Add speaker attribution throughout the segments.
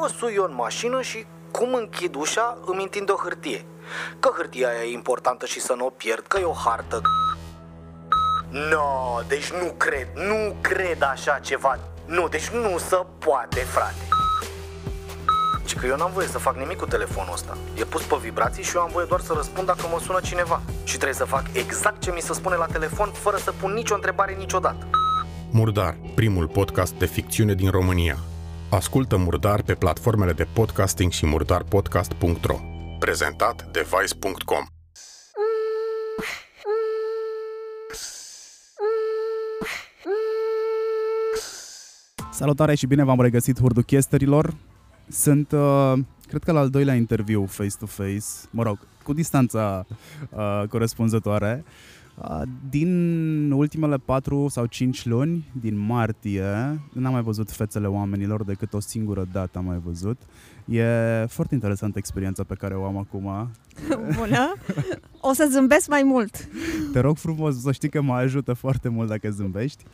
Speaker 1: Mă sui eu în mașină și cum închid ușa îmi întinde o hârtie. Că hârtia aia e importantă și să nu o pierd, că e o hartă. No, deci nu cred, nu cred așa ceva. Nu, deci nu se poate, frate. Și că eu n-am voie să fac nimic cu telefonul ăsta. E pus pe vibrații și eu am voie doar să răspund dacă mă sună cineva. Și trebuie să fac exact ce mi se spune la telefon, fără să pun nicio întrebare niciodată.
Speaker 2: Murdar, primul podcast de ficțiune din România. Ascultă Murdar pe platformele de podcasting și murdarpodcast.ro. Prezentat de Vice.com.
Speaker 3: Salutare și bine v-am regăsit hurduchesterilor. Sunt, uh, cred că la al doilea interviu face-to-face, mă rog, cu distanța uh, corespunzătoare. Uh, din ultimele 4 sau 5 luni, din martie, n-am mai văzut fețele oamenilor decât o singură dată am mai văzut. E foarte interesantă experiența pe care o am acum.
Speaker 4: Bună! O să zâmbesc mai mult.
Speaker 3: Te rog frumos să știi că mă ajută foarte mult dacă zâmbești.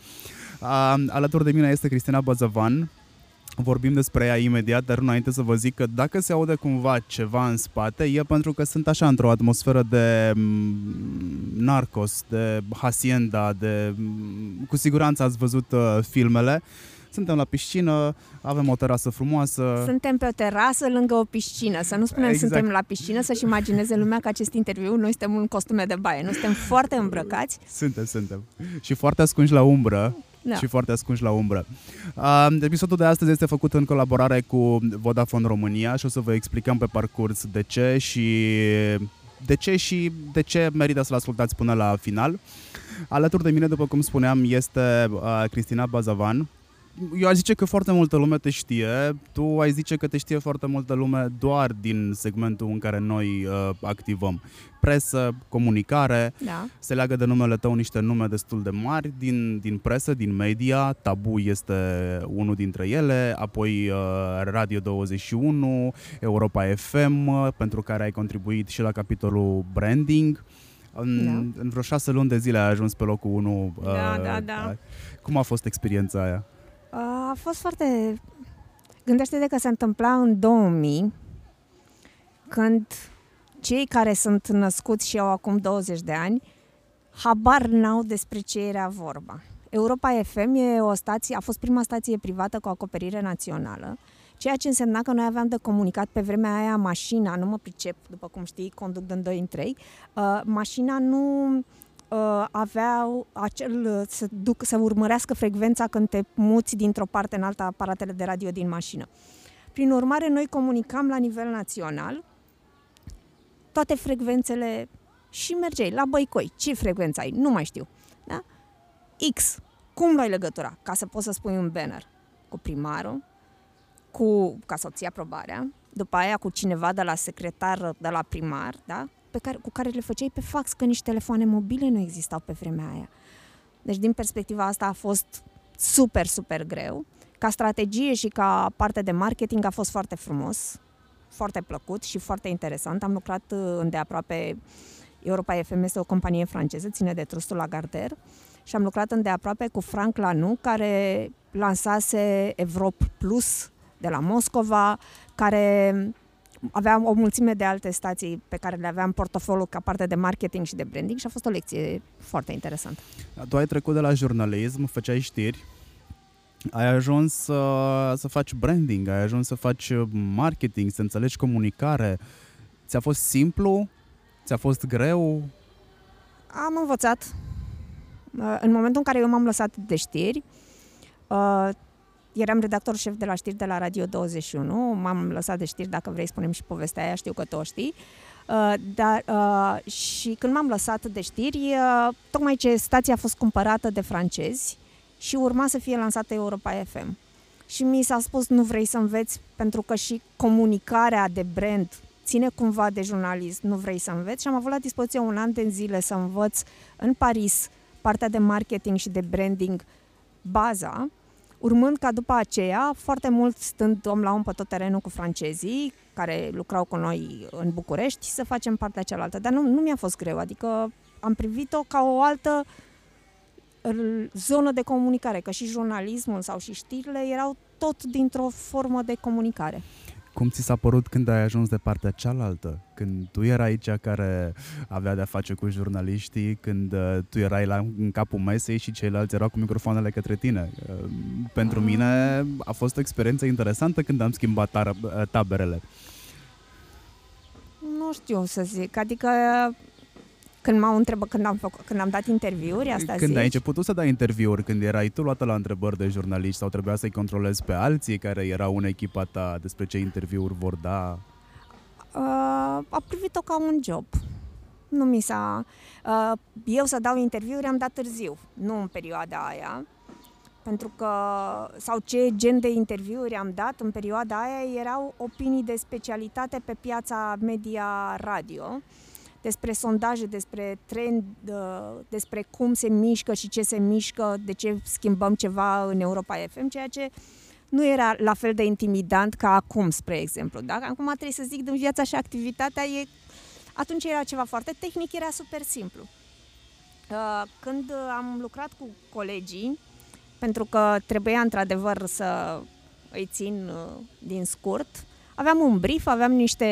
Speaker 3: Uh, alături de mine este Cristina Bazavan. Vorbim despre ea imediat, dar înainte să vă zic că dacă se aude cumva ceva în spate, e pentru că sunt așa într-o atmosferă de mm, narcos, de hacienda, de... mm, cu siguranță ați văzut uh, filmele. Suntem la piscină, avem o terasă frumoasă.
Speaker 4: Suntem pe o terasă lângă o piscină. Să nu spunem
Speaker 3: Exact.
Speaker 4: suntem la piscină, să-și imagineze lumea că acest interviu noi suntem în costume de baie. Nu suntem foarte îmbrăcați.
Speaker 3: Suntem, suntem. Și foarte ascunși la umbră.
Speaker 4: Da.
Speaker 3: Și foarte ascunși la umbră. Uh, episodul de astăzi este făcut în colaborare cu Vodafone România și o să vă explicăm pe parcurs de ce și de ce și de ce merită să-l ascultați până la final. Alături de mine, după cum spuneam, este uh, Cristina Bazavan. Eu aș zice că foarte multă lume te știe, tu ai zice că te știe foarte multă lume doar din segmentul în care noi uh, activăm. Presă, comunicare,
Speaker 4: Da.
Speaker 3: se leagă de numele tău niște nume destul de mari din, din presă, din media. Tabu este unul dintre ele, apoi uh, Radio 21, Europa FM, uh, pentru care ai contribuit și la capitolul branding. În,
Speaker 4: Da.
Speaker 3: în vreo șase luni de zile ai ajuns pe locul 1.
Speaker 4: Da, da, da.
Speaker 3: Cum a fost experiența aia?
Speaker 4: A fost foarte... Gândește-te că se întâmpla în 2000, când cei care sunt născuți și au acum 20 de ani, habar n-au despre ce era vorba. Europa FM e o stație, a fost prima stație privată cu acoperire națională, ceea ce însemna că noi aveam de comunicat pe vremea aia mașina, nu mă pricep, după cum știi, conduc din 2 în 3, uh, mașina nu uh, aveau acel, uh, să, duc, să urmărească frecvența când te muți dintr-o parte în alta aparatele de radio din mașină. Prin urmare, noi comunicam la nivel național toate frecvențele și mergeai la Băicoi. Ce frecvență ai? Nu mai știu. Da? X. Cum luai legătura? Ca să poți să spui un banner. Cu primarul, cu, ca să obții aprobarea, după aia cu cineva de la secretar, de la primar, da? Pe care, cu care le făceai pe fax, că nici telefoane mobile nu existau pe vremea aia. Deci, din perspectiva asta, a fost super, super greu. Ca strategie și ca parte de marketing a fost foarte frumos, foarte plăcut și foarte interesant. Am lucrat uh, îndeaproape, Europa FM este o companie franceză, ține de trustul Lagardère, și am lucrat îndeaproape cu Frank Lanu, care lansase Evrop Plus de la Moscova, care avea o mulțime de alte stații pe care le aveam în portofoliu ca parte de marketing și de branding și a fost o lecție foarte interesantă.
Speaker 3: Tu ai trecut de la jurnalism, făceai știri, ai ajuns să, să faci branding, ai ajuns să faci marketing, să înțelegi comunicare. Ți-a fost simplu? Ți-a fost greu?
Speaker 4: Am învățat. Uh, În momentul în care eu m-am lăsat de știri, uh, eram redactor șef de la știri de la Radio 21, m-am lăsat de știri, dacă vrei spunem și povestea aia, știu că tu o știi. Uh, Dar, uh, și când m-am lăsat de știri, uh, tocmai ce stația a fost cumpărată de francezi și urma să fie lansată Europa FM. Și mi s-a spus, nu vrei să înveți, pentru că și comunicarea de brand ține cumva de jurnalist, nu vrei să înveți. Și am avut la dispoziție un an de zile să învăț în Paris partea de marketing și de branding baza, urmând ca după aceea, foarte mult stând om la om pe tot terenul cu francezii, care lucrau cu noi în București, să facem partea cealaltă. Dar nu, nu mi-a fost greu, adică am privit-o ca o altă r- zonă de comunicare, că și jurnalismul sau și știrile erau tot tot dintr-o formă de comunicare.
Speaker 3: Cum ți s-a părut când ai ajuns de partea cealaltă? Când tu erai cea care avea de-a face cu jurnaliștii, când uh, tu erai la, în capul mesei și ceilalți erau cu microfoanele către tine. Uh, pentru
Speaker 4: Ah.
Speaker 3: mine a fost o experiență interesantă când am schimbat tar- uh, taberele.
Speaker 4: Nu știu să zic, adică când m-au întrebat, când am, făcut, când am dat interviuri, asta
Speaker 3: când
Speaker 4: zici?
Speaker 3: ai început tu să dai interviuri, când erai tu luată la întrebări de jurnaliști sau trebuia să-i controlezi pe alții care erau în echipa ta despre ce interviuri vor da?
Speaker 4: Uh, a privit-o ca un job. Nu mi s-a... Uh, eu să dau interviuri am dat târziu, nu în perioada aia. Pentru că, sau ce gen de interviuri am dat în perioada aia erau opinii de specialitate pe piața media radio, despre sondaje, despre trend, uh, despre cum se mișcă și ce se mișcă, de ce schimbăm ceva în Europa FM, ceea ce nu era la fel de intimidant ca acum, spre exemplu. Da? Acum trebuie să zic din viața și activitatea e... Atunci era ceva foarte tehnic, era super simplu. Uh, Când am lucrat cu colegii, pentru că trebuia într-adevăr să îi țin uh, din scurt, aveam un brief, aveam niște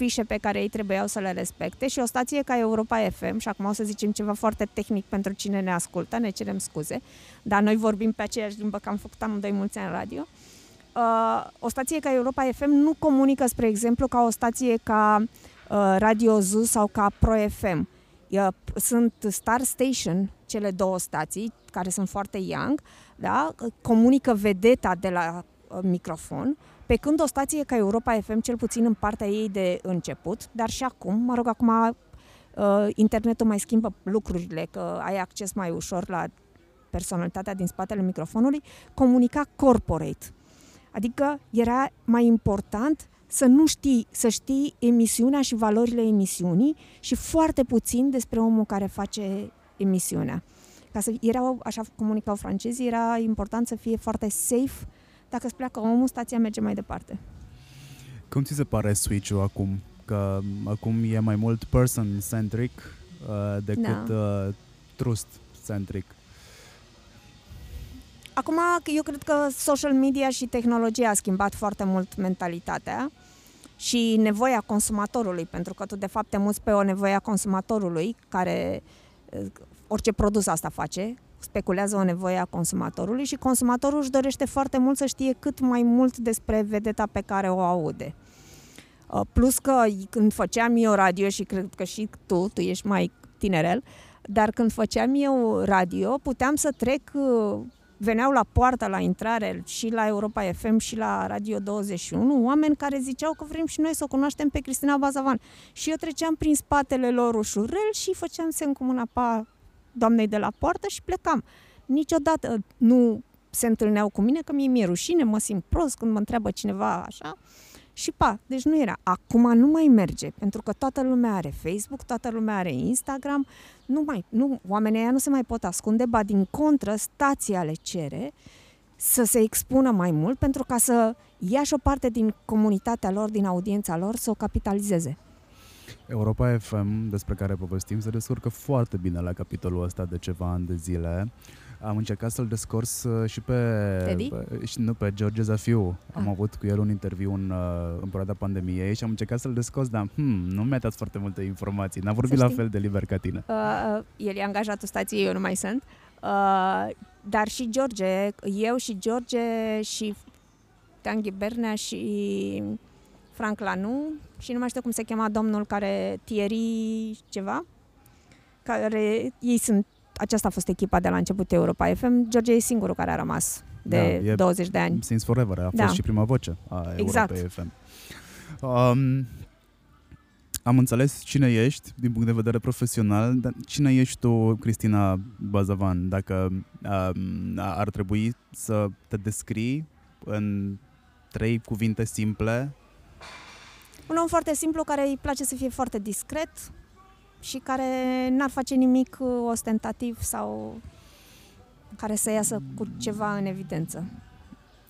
Speaker 4: fișe pe care ei trebuiau să le respecte și o stație ca Europa FM, și acum o să zicem ceva foarte tehnic pentru cine ne ascultă, ne cerem scuze, dar noi vorbim pe aceeași limbă, că am făcut amândoi mulți ani radio, uh, o stație ca Europa FM nu comunică, spre exemplu, ca o stație ca uh, Radio Zoo sau ca Pro FM. Uh, sunt Star Station, cele două stații, care sunt foarte young, da? comunică vedeta de la uh, microfon, pe când o stație ca Europa FM, cel puțin în partea ei de început, dar și acum, mă rog, acum uh, internetul mai schimbă lucrurile, că ai acces mai ușor la personalitatea din spatele microfonului, comunica corporate. Adică era mai important să nu știi, să știi emisiunea și valorile emisiunii și foarte puțin despre omul care face emisiunea. Ca să erau, așa comunicau francezii, era important să fie foarte safe dacă îți pleacă omul, stația merge mai departe.
Speaker 3: Cum ți se pare switch-ul acum? Că acum e mai mult person-centric uh, decât
Speaker 4: Da.
Speaker 3: uh, trust-centric.
Speaker 4: Acum, eu cred că social media și tehnologia a schimbat foarte mult mentalitatea și nevoia consumatorului, pentru că tu de fapt te muți pe o nevoie a consumatorului, care eh, orice produs asta face, speculează o nevoie a consumatorului și consumatorul își dorește foarte mult să știe cât mai mult despre vedeta pe care o aude. Uh, Plus că când făceam eu radio și cred că și tu, tu ești mai tinerel, dar când făceam eu radio, puteam să trec, uh, veneau la poartă, la intrare și la Europa FM și la Radio 21, oameni care ziceau că vrem și noi să o cunoaștem pe Cristina Bazavan. Și eu treceam prin spatele lor ușurel și făceam semn cu mâna pa doamnei de la poartă și plecam. Niciodată nu se întâlneau cu mine, că mie mi-e rușine, mă simt prost când mă întreabă cineva așa. Și pa, deci nu era. Acum nu mai merge, pentru că toată lumea are Facebook, toată lumea are Instagram, nu mai, nu, oamenii ăia nu se mai pot ascunde, ba din contră, stația le cere să se expună mai mult pentru ca să ia și o parte din comunitatea lor, din audiența lor, să o capitalizeze.
Speaker 3: Europa FM, despre care povestim, se descurcă foarte bine la capitolul ăsta de ceva ani de zile. Am încercat să-l descors uh, și pe,
Speaker 4: Teddy?
Speaker 3: pe și nu pe George Zafiu. Am
Speaker 4: Ah.
Speaker 3: avut cu el un interviu în, uh, în perioada pandemiei și am încercat să-l descos, dar hmm, nu mi-a dat foarte multe informații. N-a vorbit
Speaker 4: Să
Speaker 3: la
Speaker 4: știi.
Speaker 3: fel de liber ca tine.
Speaker 4: Uh, el e angajatul stației, eu nu mai sunt. Uh, dar și George, eu și George și Tanghi Bernea și Frank Lanu și nu mai știu cum se chema domnul care, Thierry ceva, care ei sunt, aceasta a fost echipa de la început Europa FM, George e singurul care a rămas de
Speaker 3: Da, e-
Speaker 4: 20 de ani.
Speaker 3: Since Forever a fost
Speaker 4: Da.
Speaker 3: și prima voce a
Speaker 4: Exact.
Speaker 3: Europei FM. Um, am înțeles cine ești din punct de vedere profesional, dar cine ești tu, Cristina Bazavan, dacă um, ar trebui să te descrii în trei cuvinte simple?
Speaker 4: Un om foarte simplu care îi place să fie foarte discret și care n-ar face nimic uh, ostentativ sau care să iasă cu ceva în evidență.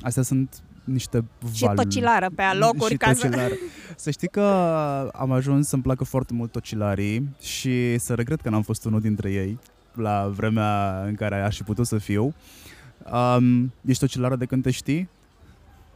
Speaker 3: Astea sunt niște
Speaker 4: Și
Speaker 3: valuri.
Speaker 4: tocilară pe alocuri
Speaker 3: și
Speaker 4: ca să...
Speaker 3: tocilar. Să știi că am ajuns să-mi placă foarte mult tocilarii și să regret că n-am fost unul dintre ei la vremea în care aș fi putut să fiu. Um, ești ocilară de când te știi?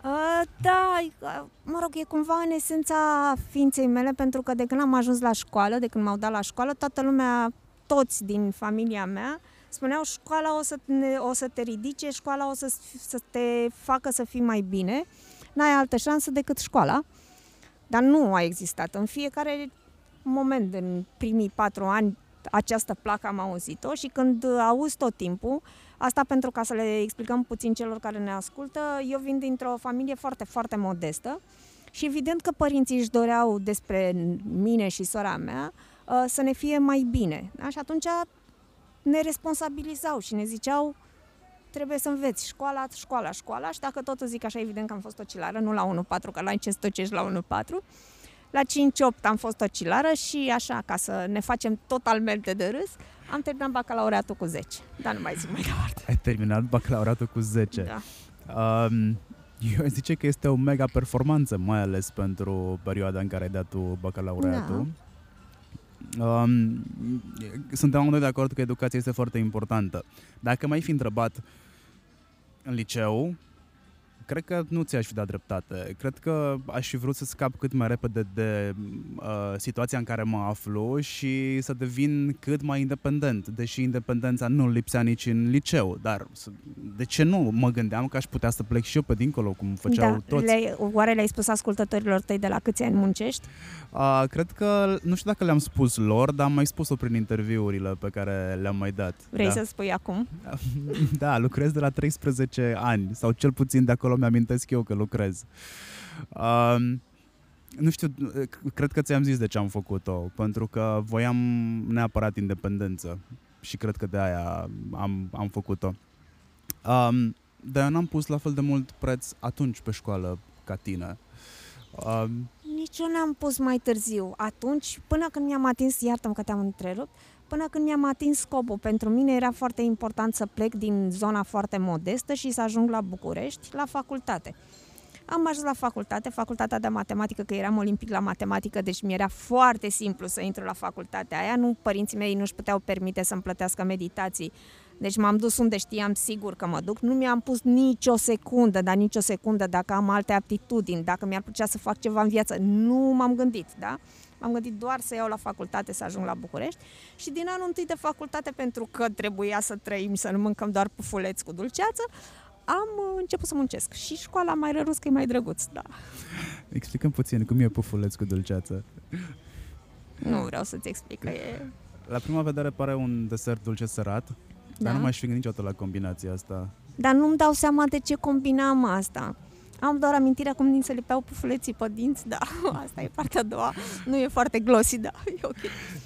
Speaker 4: Uh, da, uh, mă rog, e cumva în esența ființei mele, pentru că de când am ajuns la școală, de când m-au dat la școală, toată lumea, toți din familia mea, spuneau școala o să, ne, o să te ridice, școala o să, să te facă să fii mai bine, n-ai altă șansă decât școala. Dar nu a existat. În fiecare moment, în primii patru ani, această placă am auzit-o și când auzi tot timpul, asta pentru ca să le explicăm puțin celor care ne ascultă, eu vin dintr-o familie foarte, foarte modestă și evident că părinții își doreau despre mine și sora mea uh, să ne fie mai bine. Da? Și atunci ne responsabilizau și ne ziceau trebuie să înveți școala, școala, școala și dacă tot zic așa, evident că am fost ocilară, nu la 1-4, că la ce stocești la 1-4, la 5-8 am fost ocilară și așa, ca să ne facem totalmente de râs, am terminat bacalaureatul cu 10, dar nu mai zic mai departe.
Speaker 3: Ai terminat bacalaureatul cu 10.
Speaker 4: Da.
Speaker 3: Um, eu zice că este o mega performanță, mai ales pentru perioada în care ai dat tu bacalaureatul. Da. Um, suntem amândoi de acord că educația este foarte importantă. Dacă mai fi întrebat în liceu, cred că nu ți-aș fi dat dreptate. Cred că aș fi vrut să scap cât mai repede de uh, situația în care mă aflu și să devin cât mai independent, deși independența nu lipsea nici în liceu. Dar de ce nu? Mă gândeam că aș putea să plec și eu pe dincolo, cum făceau
Speaker 4: da,
Speaker 3: toți.
Speaker 4: Le, oare le-ai spus ascultătorilor tăi de la câți ani muncești?
Speaker 3: Uh, cred că, nu știu dacă le-am spus lor, dar am mai spus-o prin interviurile pe care le-am mai dat.
Speaker 4: Vrei
Speaker 3: da.
Speaker 4: să spui acum?
Speaker 3: da, lucrez de la 13 ani, sau cel puțin de acolo mi-amintesc eu că lucrez. Uh, nu știu, cred că ți-am zis de ce am făcut-o, pentru că voiam neapărat independență și cred că de aia am, am făcut-o. Um, dar eu n-am pus la fel de mult preț atunci pe școală ca tine.
Speaker 4: Um, Nici eu n-am pus mai târziu. Atunci, până când mi-am atins, iartă că te-am întrerupt, până când mi-am atins scopul. Pentru mine era foarte important să plec din zona foarte modestă și să ajung la București, la facultate. Am ajuns la facultate, facultatea de matematică, că eram olimpic la matematică, deci mi-era foarte simplu să intru la facultatea aia. Nu, părinții mei nu-și puteau permite să-mi plătească meditații. Deci m-am dus unde știam sigur că mă duc. Nu mi-am pus nicio secundă, dar nicio secundă dacă am alte aptitudini, dacă mi-ar plăcea să fac ceva în viață. Nu m-am gândit, da? Am gândit doar să iau la facultate să ajung la București și din anul întâi de facultate, pentru că trebuia să trăim, să nu mâncăm doar pufuleți cu dulceață, am uh, început să muncesc. Și școala mai rărus că e mai drăguț, da.
Speaker 3: Explicăm puțin cum e pufuleț cu dulceață.
Speaker 4: Nu vreau să-ți explic că e...
Speaker 3: La prima vedere pare un desert dulce sărat, da? dar nu mai știu niciodată la combinația asta.
Speaker 4: Dar nu-mi dau seama de ce combinam asta. Am doar amintirea cum din se lipeau pufuleții pe dinți, da, asta e partea a doua. Nu e foarte glossy, da, e ok.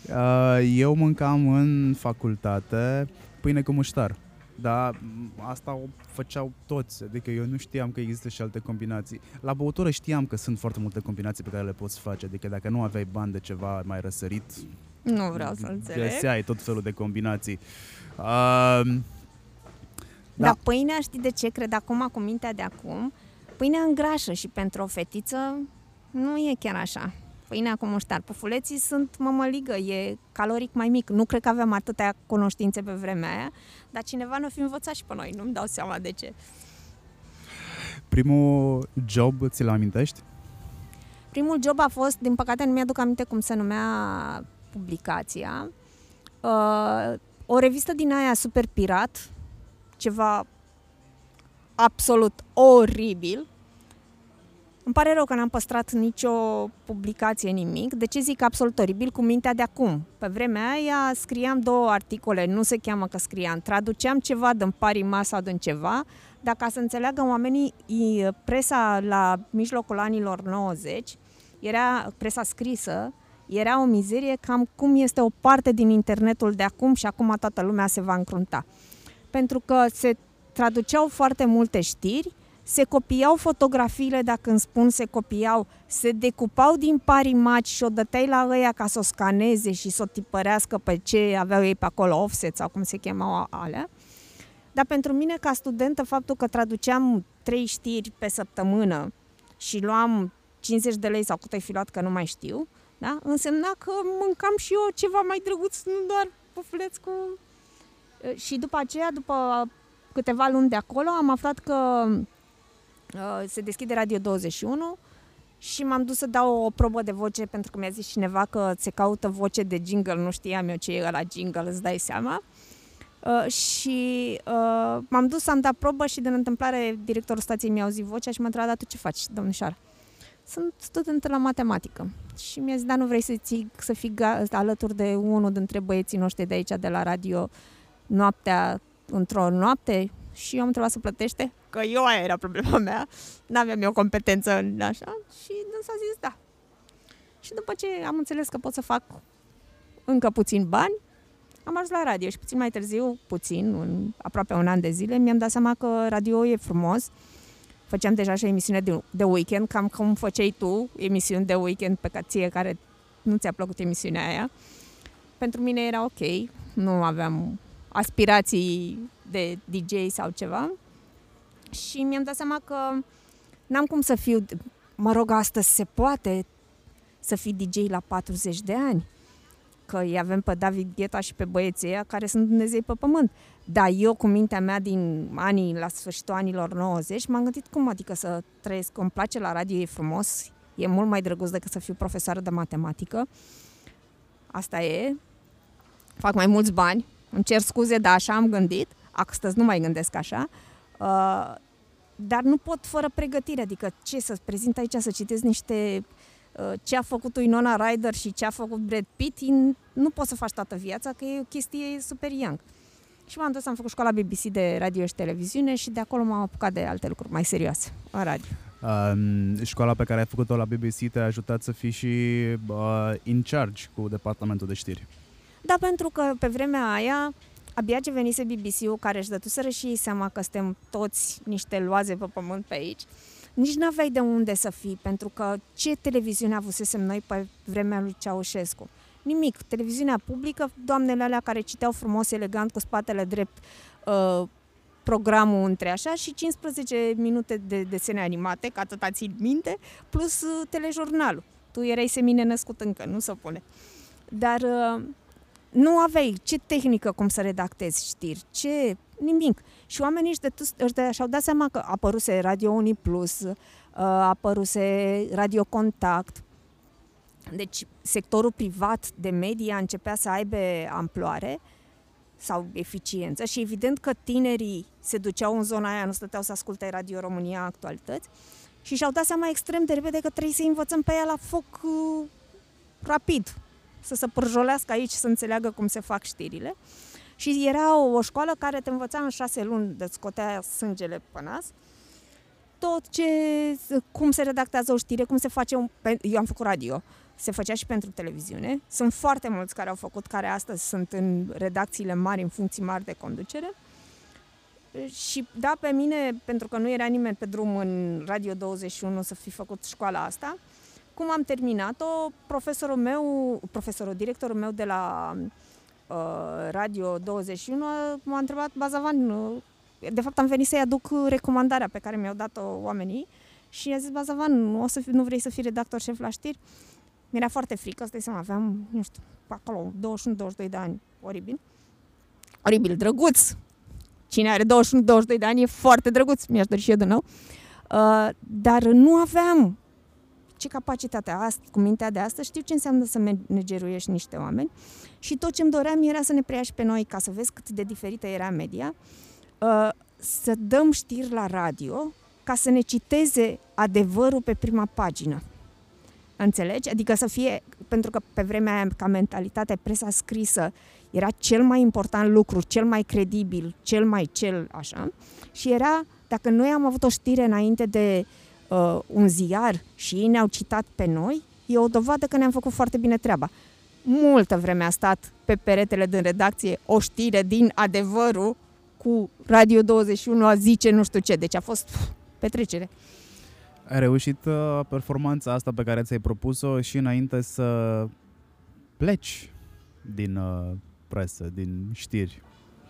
Speaker 3: Uh, eu mâncam în facultate pâine cu muștar. Dar asta o făceau toți, adică eu nu știam că există și alte combinații. La băutură știam că sunt foarte multe combinații pe care le poți face, adică dacă nu aveai bani de ceva mai răsărit,
Speaker 4: nu vreau să înțeleg.
Speaker 3: Găseai tot felul de combinații. Uh,
Speaker 4: da. Dar pâinea, știi de ce? Cred acum, cu mintea de acum, Pâinea îngrașă și pentru o fetiță nu e chiar așa. Pâinea cu muștar. Pufuleții sunt mămăligă, e caloric mai mic. Nu cred că aveam atâtea cunoștințe pe vremea aia, dar cineva nu fi învățat și pe noi. Nu-mi dau seama de ce.
Speaker 3: Primul job ți-l amintești?
Speaker 4: Primul job a fost, din păcate nu mi-aduc aminte cum se numea publicația, uh, o revistă din aia super pirat, ceva absolut oribil. Îmi pare rău că n-am păstrat nicio publicație, nimic. De ce zic absolut oribil? Cu mintea de acum. Pe vremea aia scriam două articole, nu se cheamă că scriam, traduceam ceva din Parima sau din ceva, dar ca să înțeleagă oamenii, presa la mijlocul anilor 90, era presa scrisă, era o mizerie cam cum este o parte din internetul de acum și acum toată lumea se va încrunta. Pentru că se traduceau foarte multe știri, se copiau fotografiile, dacă îmi spun se copiau, se decupau din pari maci și o dăteai la ăia ca să o scaneze și să o tipărească pe ce aveau ei pe acolo, offset sau cum se chemau alea. Dar pentru mine, ca studentă, faptul că traduceam trei știri pe săptămână și luam 50 de lei sau cât ai fi luat, că nu mai știu, da? însemna că mâncam și eu ceva mai drăguț, nu doar pufuleț cu... Și după aceea, după câteva luni de acolo am aflat că uh, se deschide Radio 21 și m-am dus să dau o probă de voce pentru că mi-a zis cineva că se caută voce de jingle, nu știam eu ce e la jingle, îți dai seama. Uh, și uh, m-am dus să am dat probă și din întâmplare directorul stației mi-a auzit vocea și m-a întrebat, dar tu ce faci, domnișoară? Sunt student la matematică. Și mi-a zis, da, nu vrei să, ții, să fii ga- alături de unul dintre băieții noștri de aici, de la radio, noaptea, într-o noapte? Și eu am întrebat să plătește, că eu aia era problema mea, n-aveam eu competență în așa, și s a zis da. Și după ce am înțeles că pot să fac încă puțin bani, am ajuns la radio și puțin mai târziu, puțin, un, aproape un an de zile, mi-am dat seama că radio e frumos. Făceam deja și emisiune de, de weekend, cam cum făceai tu emisiuni de weekend pe ca ție care nu ți-a plăcut emisiunea aia. Pentru mine era ok, nu aveam aspirații de DJ sau ceva. Și mi-am dat seama că n-am cum să fiu, mă rog, astăzi se poate să fii DJ la 40 de ani că îi avem pe David Gheta și pe băieții ăia care sunt Dumnezei pe pământ. Dar eu, cu mintea mea din anii, la sfârșitul anilor 90, m-am gândit cum adică să trăiesc, îmi place la radio, e frumos, e mult mai drăguț decât să fiu profesoară de matematică. Asta e. Fac mai mulți bani, îmi cer scuze, dar așa am gândit. Astăzi nu mai gândesc așa. Uh, dar nu pot fără pregătire, adică ce să prezint aici, să citesc niște uh, ce a făcut Winona Ryder și ce a făcut Brad Pitt, nu poți să faci toată viața, că e o chestie super young. Și m-am dus, am făcut școala BBC de radio și televiziune și de acolo m-am apucat de alte lucruri mai serioase, în radio.
Speaker 3: Um, școala pe care ai făcut-o la BBC te-a ajutat să fii și uh, in charge cu departamentul de știri.
Speaker 4: Da, pentru că pe vremea aia abia ce venise BBC-ul care își dătuseră și ei seama că suntem toți niște loaze pe pământ pe aici, nici nu aveai de unde să fii, pentru că ce televiziune avusesem noi pe vremea lui Ceaușescu? Nimic. Televiziunea publică, doamnele alea care citeau frumos, elegant, cu spatele drept, uh, programul între așa și 15 minute de desene animate, ca atâta țin minte, plus uh, telejurnalul. Tu erai semine născut încă, nu se pune. Dar uh, nu aveai ce tehnică cum să redactezi știri, ce nimic. Și oamenii își, de, își de, și-au dat seama că apăruse Radio Uni Plus, uh, apăruse Radio Contact. Deci sectorul privat de media începea să aibă amploare sau eficiență și evident că tinerii se duceau în zona aia, nu stăteau să asculte Radio România actualități și și-au dat seama extrem de repede că trebuie să învățăm pe ea la foc uh, rapid, să se pârjolească aici, să înțeleagă cum se fac știrile. Și era o, o școală care te învăța în șase luni, de scotea sângele pe nas, tot ce, cum se redactează o știre, cum se face un... Eu am făcut radio, se făcea și pentru televiziune. Sunt foarte mulți care au făcut, care astăzi sunt în redacțiile mari, în funcții mari de conducere. Și da, pe mine, pentru că nu era nimeni pe drum în Radio 21 să fi făcut școala asta, cum am terminat-o, profesorul meu, profesorul, directorul meu de la uh, Radio 21 m-a întrebat, Bazavan, uh, de fapt am venit să-i aduc recomandarea pe care mi-au dat-o oamenii și i-a zis, Bazavan, o să fi, nu vrei să fii redactor șef la știri? Mi-era foarte frică, să seama, aveam, nu știu, acolo 21-22 de ani, oribil. Oribil, drăguț! Cine are 21-22 de ani e foarte drăguț, mi-aș dori și eu din nou. Uh, dar nu aveam ce capacitate asta, cu mintea de astăzi, știu ce înseamnă să manageruiești niște oameni și tot ce îmi doream era să ne preia și pe noi, ca să vezi cât de diferită era media, uh, să dăm știri la radio ca să ne citeze adevărul pe prima pagină. Înțelegi? Adică să fie, pentru că pe vremea aia, ca mentalitate, presa scrisă era cel mai important lucru, cel mai credibil, cel mai cel așa. Și era, dacă noi am avut o știre înainte de uh, un ziar și ei ne-au citat pe noi, e o dovadă că ne-am făcut foarte bine treaba. Multă vreme a stat pe peretele din redacție o știre din adevărul cu Radio 21 a zice nu știu ce, deci a fost pf, petrecere.
Speaker 3: Ai reușit uh, performanța asta pe care ți-ai propus-o și înainte să pleci din uh, presă, din știri.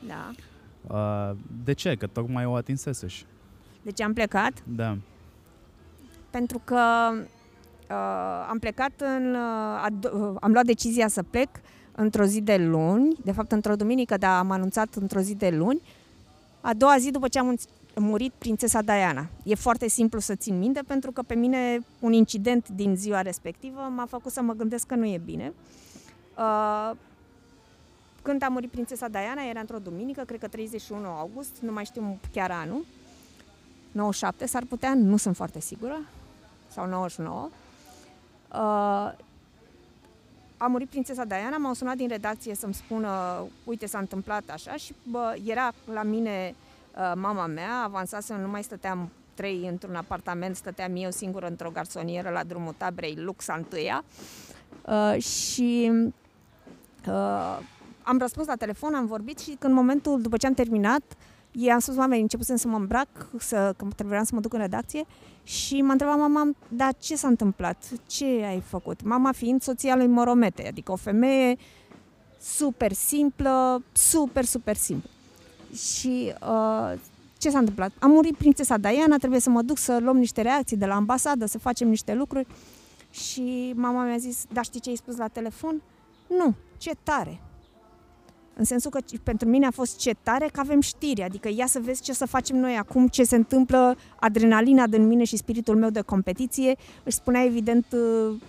Speaker 4: Da.
Speaker 3: Uh, de ce? Că tocmai o atinseseși.
Speaker 4: De ce am plecat?
Speaker 3: Da.
Speaker 4: Pentru că uh, am plecat în... Uh, ad- uh, am luat decizia să plec într-o zi de luni, de fapt într-o duminică, dar am anunțat într-o zi de luni, a doua zi după ce am murit prințesa Diana. E foarte simplu să țin minte pentru că pe mine un incident din ziua respectivă m-a făcut să mă gândesc că nu e bine. Uh, când a murit prințesa Diana era într-o duminică, cred că 31 august, nu mai știu chiar anul, 97 s-ar putea, nu sunt foarte sigură, sau 99. Uh, a murit prințesa Diana, m-au sunat din redacție să-mi spună, uite, s-a întâmplat așa și bă, era la mine uh, mama mea, avansasem, nu mai stăteam trei într-un apartament, stăteam eu singură într-o garsonieră la drumul Tabrei, Luxa întâia. Uh, și uh, am răspuns la telefon, am vorbit și când momentul, după ce am terminat, i-am spus mamei, începusem să mă îmbrac, să, că trebuia să mă duc în redacție și m-a întrebat mama, dar ce s-a întâmplat? Ce ai făcut? Mama fiind soția lui Moromete, adică o femeie super simplă, super, super simplă. Și uh, ce s-a întâmplat? A murit prințesa Diana, trebuie să mă duc să luăm niște reacții de la ambasadă, să facem niște lucruri. Și mama mi-a zis, dar știi ce ai spus la telefon? Nu, ce tare! În sensul că pentru mine a fost ce tare că avem știri, adică ia să vezi ce să facem noi acum, ce se întâmplă, adrenalina din mine și spiritul meu de competiție, își spunea evident uh,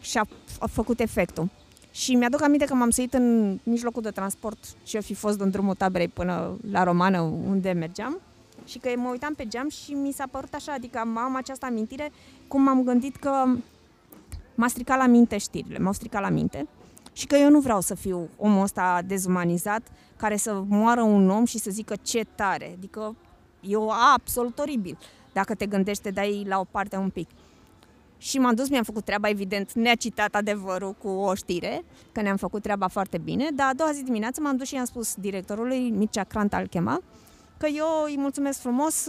Speaker 4: și a, a făcut efectul. Și mi-aduc aminte că m-am suit în mijlocul de transport ce fi fost în drumul taberei până la Romană unde mergeam și că mă uitam pe geam și mi s-a părut așa, adică am această amintire cum m-am gândit că m-a stricat la minte știrile, m-au stricat la minte și că eu nu vreau să fiu omul ăsta dezumanizat care să moară un om și să zică ce tare. Adică e o absolut oribil dacă te gândești, te dai la o parte un pic. Și m-am dus, mi-am făcut treaba, evident, ne-a citat adevărul cu o știre, că ne-am făcut treaba foarte bine, dar a doua zi dimineață m-am dus și i-am spus directorului, Mircea Crant al chema, că eu îi mulțumesc frumos,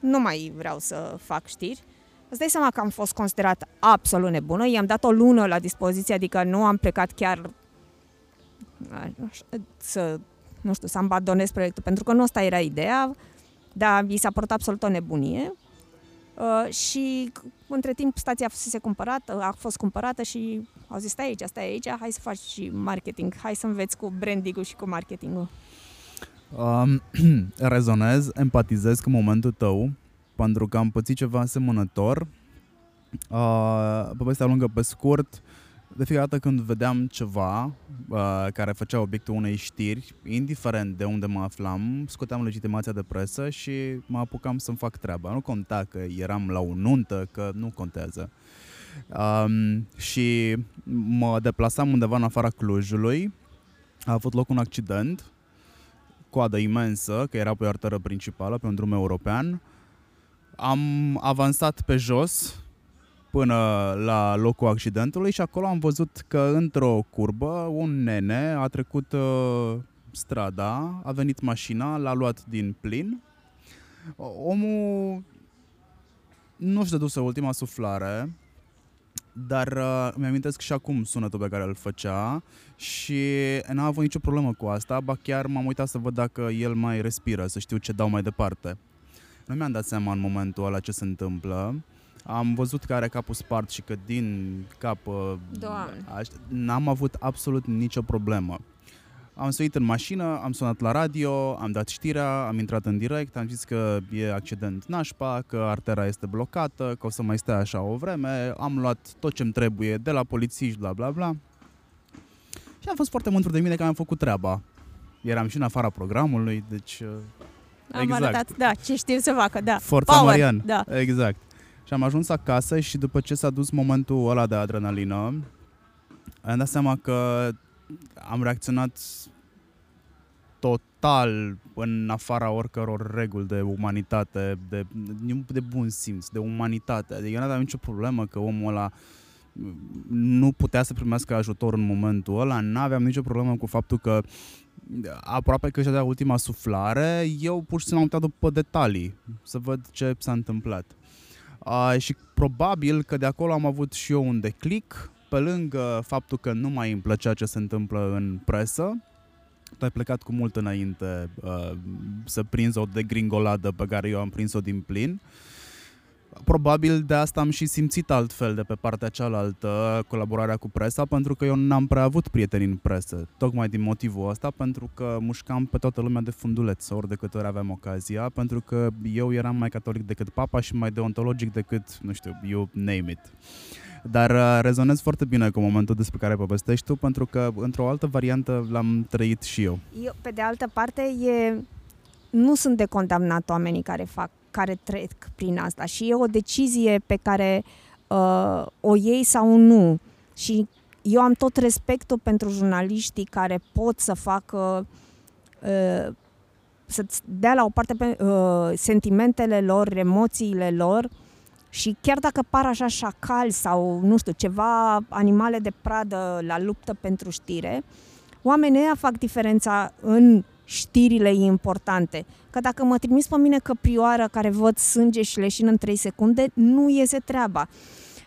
Speaker 4: nu mai vreau să fac știri, Îți dai seama că am fost considerat absolut nebună, i-am dat o lună la dispoziție, adică nu am plecat chiar să, nu știu, să abandonez proiectul, pentru că nu asta era ideea, dar mi s-a părut absolut o nebunie. Uh, și între timp stația fusese cumpărată, a fost cumpărată și au zis, stai aici, stai aici, hai să faci și marketing, hai să înveți cu branding-ul și cu marketingul.
Speaker 3: Um, rezonez, empatizez cu momentul tău pentru că am pățit ceva asemănător. Uh, povestea lungă pe scurt, de fiecare dată când vedeam ceva uh, care făcea obiectul unei știri, indiferent de unde mă aflam, scoteam legitimația de presă și mă apucam să-mi fac treaba. Nu conta că eram la o nuntă, că nu contează. Um, și mă deplasam undeva în afara Clujului, a avut loc un accident, coadă imensă, că era pe o arteră principală, pe un drum european, am avansat pe jos până la locul accidentului și acolo am văzut că într-o curbă un nene a trecut uh, strada, a venit mașina, l-a luat din plin. Omul nu și dăduse ultima suflare, dar uh, mi-amintesc și acum sunetul pe care îl făcea și n-a avut nicio problemă cu asta, ba chiar m-am uitat să văd dacă el mai respiră, să știu ce dau mai departe. Nu mi-am dat seama în momentul ăla ce se întâmplă. Am văzut că are capul spart și că din cap aș, n-am avut absolut nicio problemă. Am suit în mașină, am sunat la radio, am dat știrea, am intrat în direct, am zis că e accident nașpa, că artera este blocată, că o să mai stea așa o vreme, am luat tot ce-mi trebuie de la polițiști, bla bla bla. Și am fost foarte mândru de mine că am făcut treaba. Eram și în afara programului, deci
Speaker 4: am exact. arătat, da, ce știu să facă, da.
Speaker 3: Forța Power, Marian, da. exact. Și am ajuns acasă și după ce s-a dus momentul ăla de adrenalină, am dat seama că am reacționat total în afara oricăror reguli de umanitate, de, de bun simț, de umanitate. Adică nu aveam nicio problemă că omul ăla nu putea să primească ajutor în momentul ăla, nu aveam nicio problemă cu faptul că aproape că și de ultima suflare, eu pur și simplu am uitat după detalii, să văd ce s-a întâmplat. Uh, și probabil că de acolo am avut și eu un declic, pe lângă faptul că nu mai îmi plăcea ce se întâmplă în presă, tu ai plecat cu mult înainte uh, să prinzi o degringoladă pe care eu am prins-o din plin. Probabil de asta am și simțit altfel de pe partea cealaltă colaborarea cu presa, pentru că eu n-am prea avut prieteni în presă. Tocmai din motivul ăsta, pentru că mușcam pe toată lumea de funduleț ori de câte ori aveam ocazia, pentru că eu eram mai catolic decât papa și mai deontologic decât, nu știu, you name it. Dar uh, rezonez foarte bine cu momentul despre care povestești tu, pentru că într-o altă variantă l-am trăit și eu.
Speaker 4: eu pe de altă parte, e, nu sunt de condamnat oamenii care fac care trec prin asta și e o decizie pe care uh, o iei sau nu. Și eu am tot respectul pentru jurnaliștii care pot să facă uh, să-ți dea la o parte pe, uh, sentimentele lor, emoțiile lor și chiar dacă par așa șacali sau, nu știu, ceva animale de pradă la luptă pentru știre, oamenii ăia fac diferența în știrile importante. Că dacă mă trimis pe mine căprioară care văd sânge și leșin în 3 secunde, nu iese treaba.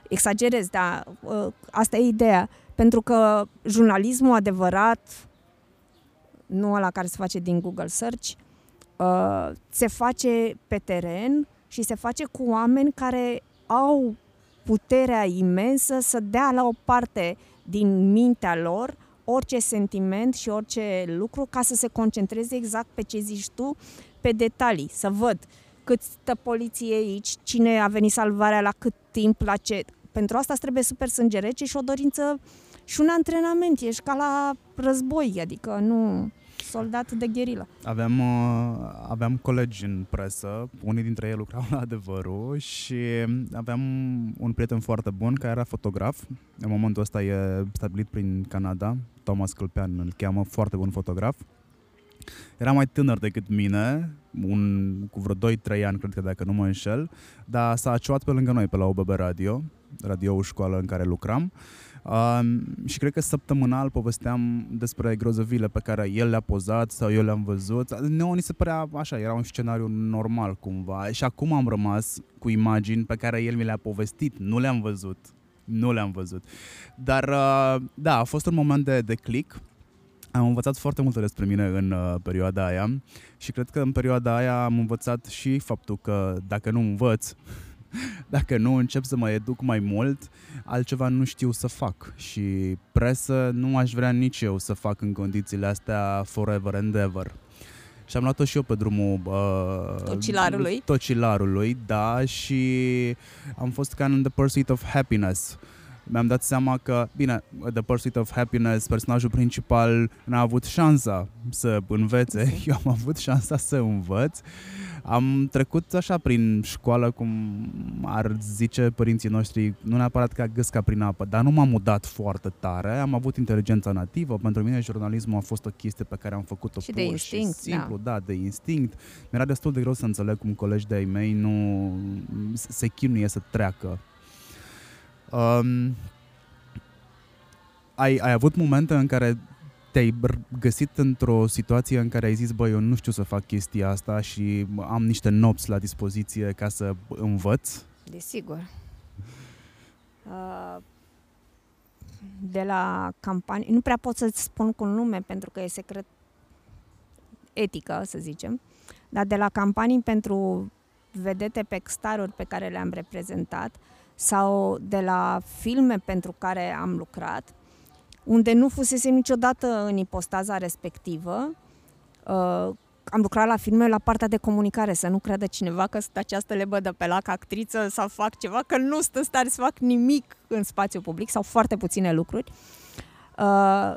Speaker 4: Exagerez, dar uh, asta e ideea. Pentru că jurnalismul adevărat, nu ăla care se face din Google Search, uh, se face pe teren și se face cu oameni care au puterea imensă să dea la o parte din mintea lor orice sentiment și orice lucru ca să se concentreze exact pe ce zici tu, pe detalii, să văd cât stă poliție aici, cine a venit salvarea, la cât timp, la ce. Pentru asta trebuie super sânge rece și o dorință și un antrenament. Ești ca la război, adică nu soldat de gherilă.
Speaker 3: Aveam, uh, aveam colegi în presă, unii dintre ei lucrau la adevărul și aveam un prieten foarte bun care era fotograf. În momentul ăsta e stabilit prin Canada, Thomas Câlpean îl cheamă, foarte bun fotograf. Era mai tânăr decât mine, un, cu vreo 2-3 ani, cred că dacă nu mă înșel, dar s-a aciuat pe lângă noi, pe la OBB Radio, radio școală în care lucram. Um, și cred că săptămânal povesteam despre grozăvile pe care el le-a pozat sau eu le-am văzut. Nouă ni se părea așa, era un scenariu normal cumva și acum am rămas cu imagini pe care el mi le-a povestit, nu le-am văzut. Nu le-am văzut. Dar, uh, da, a fost un moment de, de click. Am învățat foarte multe despre mine în uh, perioada aia și cred că în perioada aia am învățat și faptul că dacă nu învăț, dacă nu încep să mă educ mai mult, altceva nu știu să fac și presă nu aș vrea nici eu să fac în condițiile astea forever and ever. Și am luat-o și eu pe drumul uh,
Speaker 4: Tocilarului.
Speaker 3: Tocilarului, da, și am fost ca în The Pursuit of Happiness. Mi-am dat seama că, bine, The Pursuit of Happiness, personajul principal n-a avut șansa să învețe, eu am avut șansa să învăț. Am trecut așa prin școală, cum ar zice părinții noștri, nu neapărat ca găsca prin apă, dar nu m-am mudat foarte tare, am avut inteligența nativă, pentru mine jurnalismul a fost o chestie pe care am făcut-o
Speaker 4: Și
Speaker 3: pur
Speaker 4: de instinct,
Speaker 3: și simplu,
Speaker 4: da.
Speaker 3: da, de instinct. Mi-era destul de greu să înțeleg cum colegi de-ai mei nu se chinuie să treacă. Um, ai, ai avut momente în care te-ai br- găsit într-o situație în care ai zis, băi, eu nu știu să fac chestia asta și am niște nopți la dispoziție ca să învăț?
Speaker 4: Desigur. Uh, De la campanii, nu prea pot să-ți spun cu un nume pentru că e secret etică, să zicem, dar de la campanii pentru vedete pe staruri pe care le-am reprezentat sau de la filme pentru care am lucrat, unde nu fusese niciodată în ipostaza respectivă, uh, am lucrat la filme la partea de comunicare, să nu creadă cineva că sunt această lebă de pe lac actriță sau fac ceva, că nu sunt în stare să fac nimic în spațiu public sau foarte puține lucruri. Uh,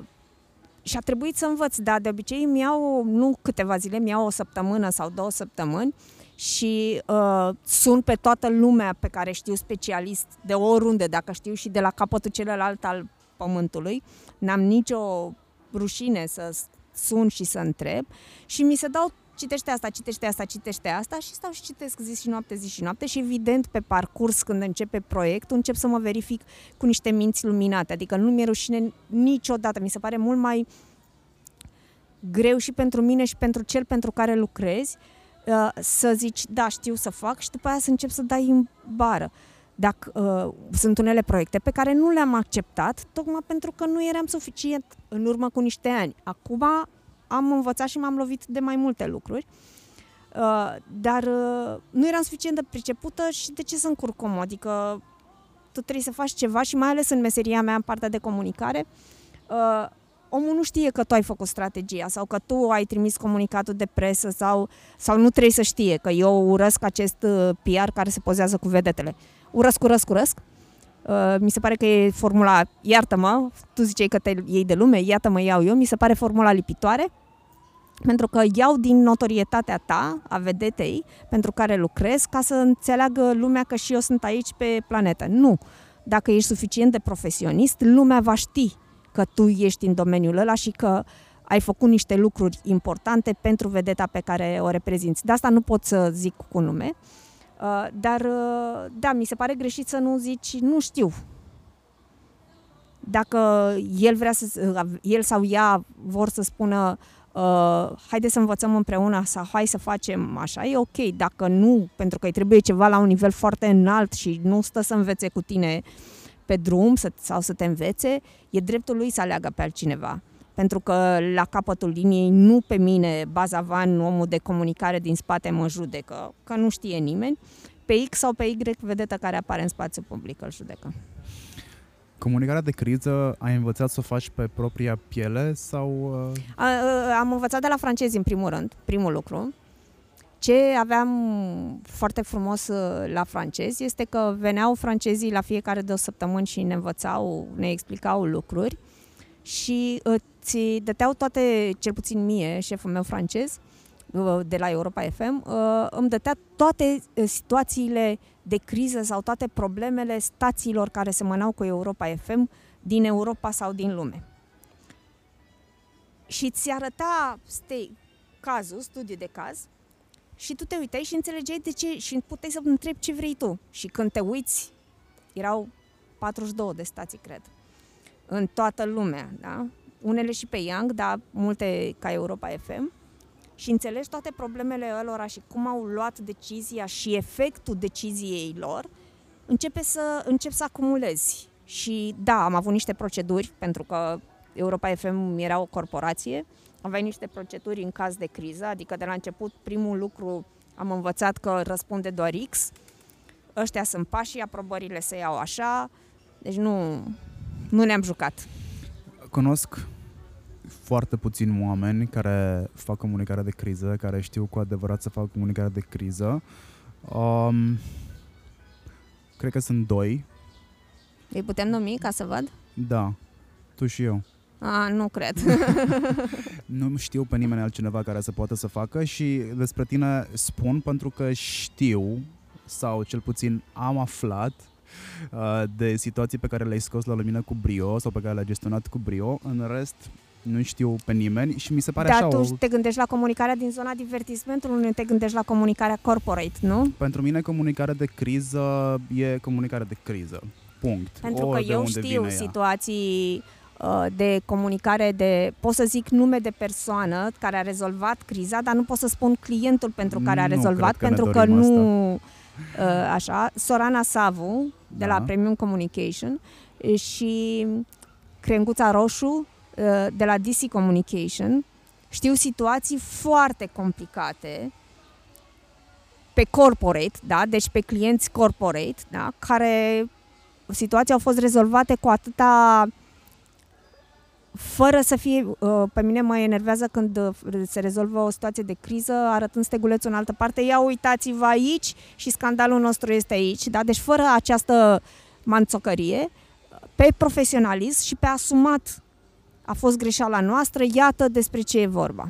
Speaker 4: și a trebuit să învăț, dar de obicei îmi iau, nu câteva zile, mi iau o săptămână sau două săptămâni și uh, sun pe toată lumea pe care știu specialist de oriunde, dacă știu și de la capătul celălalt al pământului. N-am nicio rușine să sun și să întreb. Și mi se dau citește asta, citește asta, citește asta și stau și citesc zi și noapte, zi și noapte și evident pe parcurs când începe proiectul încep să mă verific cu niște minți luminate, adică nu mi-e rușine niciodată, mi se pare mult mai greu și pentru mine și pentru cel pentru care lucrezi uh, să zici, da, știu să fac și după aia să încep să dai în bară. Dacă, uh, sunt unele proiecte pe care nu le-am acceptat tocmai pentru că nu eram suficient în urmă cu niște ani. Acum am învățat și m-am lovit de mai multe lucruri. Uh, dar uh, nu eram suficient de pricepută și de ce să încurcom? Adică tu trebuie să faci ceva și mai ales în meseria mea, în partea de comunicare, uh, omul nu știe că tu ai făcut strategia sau că tu ai trimis comunicatul de presă sau, sau nu trebuie să știe că eu urăsc acest uh, PR care se pozează cu vedetele. Urăsc, urăsc, urăsc. Uh, mi se pare că e formula, iartă-mă, tu ziceai că te iei de lume, iată-mă, iau eu, mi se pare formula lipitoare, pentru că iau din notorietatea ta, a vedetei, pentru care lucrez, ca să înțeleagă lumea că și eu sunt aici pe planetă. Nu. Dacă ești suficient de profesionist, lumea va ști că tu ești în domeniul ăla și că ai făcut niște lucruri importante pentru vedeta pe care o reprezinți. De asta nu pot să zic cu nume, uh, dar uh, da, mi se pare greșit să nu zici nu știu. Dacă el vrea să el sau ea vor să spună uh, haide să învățăm împreună sau hai să facem așa, e ok. Dacă nu, pentru că îi trebuie ceva la un nivel foarte înalt și nu stă să învețe cu tine pe drum să, sau să te învețe, e dreptul lui să aleagă pe altcineva. Pentru că la capătul liniei, nu pe mine, baza van, omul de comunicare din spate mă judecă, că nu știe nimeni, pe X sau pe Y vedetă care apare în spațiu public îl judecă.
Speaker 3: Comunicarea de criză ai învățat să o faci pe propria piele sau... Uh...
Speaker 4: A, am învățat de la francezi în primul rând, primul lucru. Ce aveam foarte frumos uh, la francezi este că veneau francezii la fiecare de o săptămână și ne învățau, ne explicau lucruri și îți dăteau toate, cel puțin mie, șeful meu francez, uh, de la Europa FM, uh, îmi dătea toate situațiile de criză sau toate problemele stațiilor care semănau cu Europa FM din Europa sau din lume. Și ți arăta stei, cazul, studiu de caz, și tu te uitai și înțelegeai de ce și puteai să întrebi ce vrei tu. Și când te uiți, erau 42 de stații, cred, în toată lumea, da? Unele și pe Young, dar multe ca Europa FM. Și înțelegi toate problemele lor și cum au luat decizia și efectul deciziei lor, începe să, încep să acumulezi. Și da, am avut niște proceduri, pentru că Europa FM era o corporație, aveai niște proceduri în caz de criză, adică de la început primul lucru am învățat că răspunde doar X, ăștia sunt pașii, aprobările se iau așa, deci nu, nu ne-am jucat.
Speaker 3: Cunosc foarte puțini oameni care fac comunicare de criză, care știu cu adevărat să fac comunicare de criză. Um, cred că sunt doi.
Speaker 4: Îi putem numi ca să văd?
Speaker 3: Da, tu și eu.
Speaker 4: A, nu cred.
Speaker 3: nu știu pe nimeni altcineva care să poată să facă și despre tine spun pentru că știu sau cel puțin am aflat uh, de situații pe care le-ai scos la lumină cu brio sau pe care le-ai gestionat cu brio. În rest, nu știu pe nimeni și mi se pare
Speaker 4: Dar
Speaker 3: așa
Speaker 4: tu
Speaker 3: o...
Speaker 4: te gândești la comunicarea din zona divertismentului, nu te gândești la comunicarea corporate, nu?
Speaker 3: Pentru mine comunicarea de criză e comunicarea de criză. Punct.
Speaker 4: Pentru
Speaker 3: o,
Speaker 4: că
Speaker 3: de
Speaker 4: eu
Speaker 3: unde
Speaker 4: știu
Speaker 3: vine
Speaker 4: situații uh, de comunicare de, pot să zic nume de persoană care a rezolvat criza, dar nu pot să spun clientul pentru care a
Speaker 3: Nu
Speaker 4: rezolvat,
Speaker 3: cred că ne
Speaker 4: pentru că
Speaker 3: dorim
Speaker 4: nu, uh, așa, Sorana Savu, de
Speaker 3: Da.
Speaker 4: la Premium Communication și Crenguța Roșu, uh, de la DC Communication, știu situații foarte complicate pe corporate, da, deci pe clienți corporate, da, care situații au fost rezolvate cu atâta fără să fie, uh, pe mine mă enervează când uh, se rezolvă o situație de criză arătând stegulețul în altă parte, ia uitați-vă aici și scandalul nostru este aici, da? deci fără această manțocărie, pe profesionalism și pe asumat a fost greșeala noastră, iată despre ce e vorba.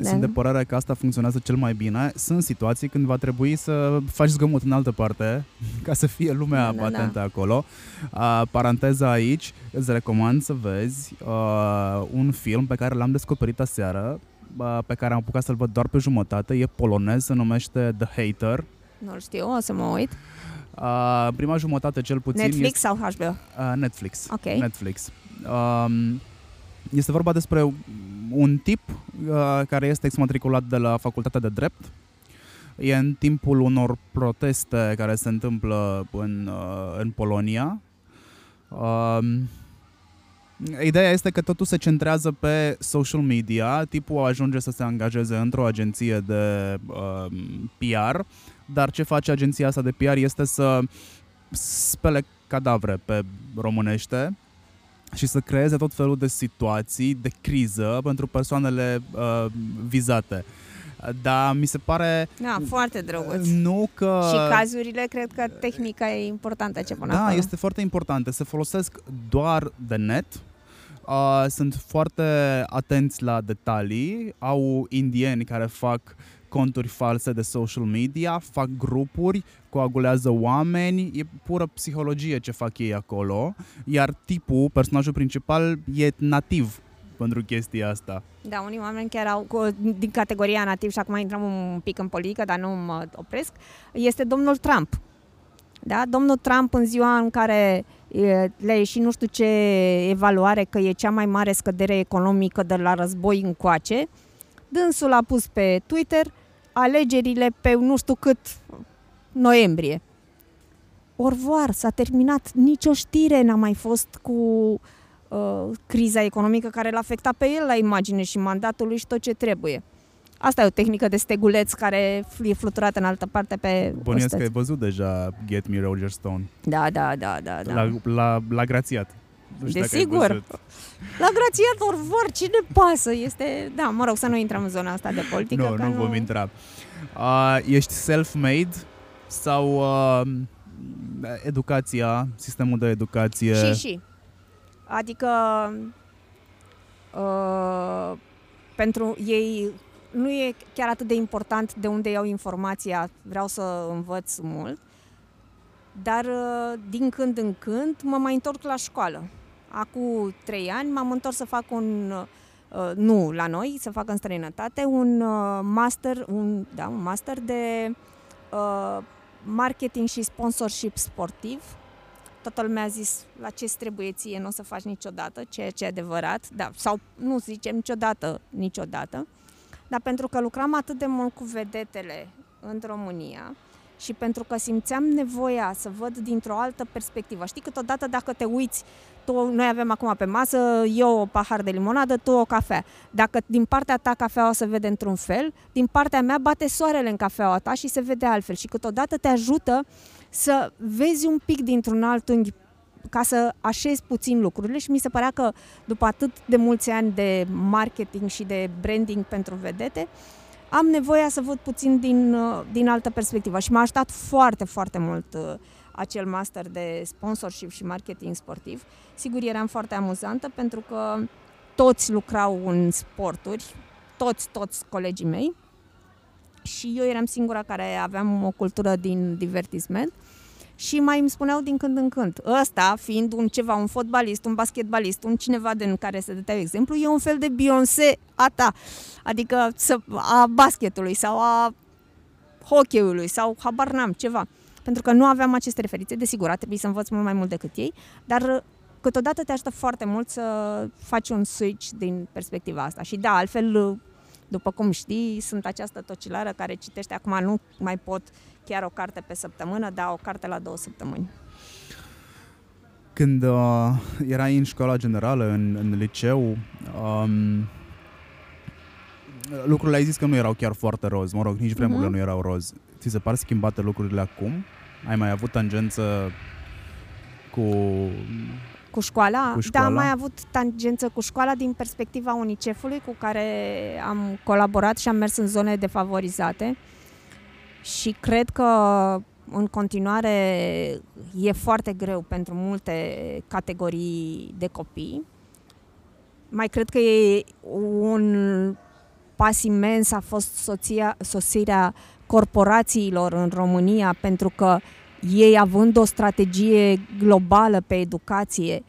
Speaker 3: Sunt de părere că asta funcționează cel mai bine. Sunt situații când va trebui să faci zgomot în altă parte ca să fie lumea
Speaker 4: Da, da,
Speaker 3: atentă acolo. Uh, paranteza aici, îți recomand să vezi uh, un film pe care l-am descoperit aseară, uh, pe care am apucat să-l văd doar pe jumătate. E polonez, se numește The Hater.
Speaker 4: Nu-l știu, o să mă uit.
Speaker 3: Uh, prima jumătate cel puțin
Speaker 4: Netflix
Speaker 3: este...
Speaker 4: sau HBO?
Speaker 3: Uh, Netflix.
Speaker 4: Ok.
Speaker 3: Netflix. Um, este vorba despre un tip uh, care este exmatriculat de la Facultatea de Drept. E în timpul unor proteste care se întâmplă în, uh, în Polonia. Um, Ideea este că totul se centrează pe social media, tipul ajunge să se angajeze într-o agenție de uh, PR, dar ce face agenția asta de PR este să spele cadavre pe românește și să creeze tot felul de situații de criză pentru persoanele uh, vizate. Dar mi se pare...
Speaker 4: Da, foarte drăguț.
Speaker 3: Nu că...
Speaker 4: Și cazurile, cred că tehnica e importantă ce până
Speaker 3: Da,
Speaker 4: acolo.
Speaker 3: este foarte importantă. Se folosesc doar de net. Uh, sunt foarte atenți la detalii. Au indieni care fac conturi false de social media, fac grupuri, coagulează oameni, e pură psihologie ce fac ei acolo, iar tipul, personajul principal, e nativ pentru chestia asta.
Speaker 4: Da, unii oameni chiar au, cu- din categoria nativ, și acum intrăm un pic în politică, dar nu mă opresc, este domnul Trump. Da? Domnul Trump în ziua în care e, le-a ieșit nu știu ce evaluare că e cea mai mare scădere economică de la război încoace, dânsul a pus pe Twitter alegerile pe nu știu cât noiembrie. Orvoar, s-a terminat, nicio știre n-a mai fost cu uh, criza economică care l-a afectat pe el la imagine și mandatul lui și tot ce trebuie. Asta e o tehnică de steguleț care e fluturată în altă parte pe
Speaker 3: Bănuiesc că ai
Speaker 4: ostăți.
Speaker 3: văzut deja Get Me Roger Stone.
Speaker 4: Da, da, da, da. da.
Speaker 3: La, la, la grațiat. Nu știu dacă ai
Speaker 4: Desigur.
Speaker 3: văzut.
Speaker 4: La grațiat orvor, cine pasă? Este, da, mă rog, să nu intrăm în zona asta de politică.
Speaker 3: Nu,
Speaker 4: că
Speaker 3: nu vom intra. Uh, ești self-made sau uh, educația, sistemul de educație?
Speaker 4: Și, și. Adică uh, pentru ei nu e chiar atât de important de unde iau informația, vreau să învăț mult, dar uh, din când în când mă mai întorc la școală. Acum trei ani m-am întors să fac un, uh, nu la noi, să fac în străinătate, un uh, master, un, da, un master de uh, marketing și sponsorship sportiv toată lumea a zis la ce trebuie ție, nu o să faci niciodată, ceea ce e adevărat, da, sau nu zicem niciodată, niciodată, dar pentru că lucram atât de mult cu vedetele în România și pentru că simțeam nevoia să văd dintr-o altă perspectivă. Știi, câteodată dacă te uiți, tu, noi avem acum pe masă, eu o pahar de limonadă, tu o cafea. Dacă din partea ta cafeaua se vede într-un fel, din partea mea bate soarele în cafeaua ta și se vede altfel. Și câteodată te ajută să vezi un pic dintr-un alt unghi ca să așezi puțin lucrurile și mi se părea că după atât de mulți ani de marketing și de branding pentru vedete, am nevoia să văd puțin din, uh, din altă perspectivă și m-a ajutat foarte, foarte mult uh, acel master de sponsorship și marketing sportiv. Sigur, eram foarte amuzantă pentru că toți lucrau în sporturi, toți, toți colegii mei și eu eram singura care aveam o cultură din divertisment și mai îmi spuneau din când în când, ăsta fiind un ceva, un fotbalist, un basketbalist, un cineva din care se dătea exemplu, e un fel de Beyoncé a ta, adică să, a basketului sau a hockeyului sau habar n-am, ceva. Pentru că nu aveam aceste referințe, desigur, a trebuit să învăț mult mai mult decât ei, dar uh, câteodată te ajută foarte mult să faci un switch din perspectiva asta. Și da, altfel, uh, după cum știi, sunt această tocilară care citește, acum nu mai pot chiar o carte pe săptămână, dar o carte la două săptămâni.
Speaker 3: Când uh, erai în școala generală, în, în liceu, um, lucrurile ai zis că nu erau chiar foarte roz, mă rog, nici vremurile
Speaker 4: Mhm.
Speaker 3: nu erau roz. Ți se par schimbate lucrurile acum? Ai mai avut tangență cu...
Speaker 4: Cu școala?
Speaker 3: Cu școala?
Speaker 4: Da, am mai avut tangență cu școala din perspectiva UNICEF-ului cu care am colaborat și am mers în zone defavorizate și cred că în continuare e foarte greu pentru multe categorii de copii. Mai cred că e un pas imens a fost soția, sosirea corporațiilor în România pentru că ei având o strategie globală pe educație,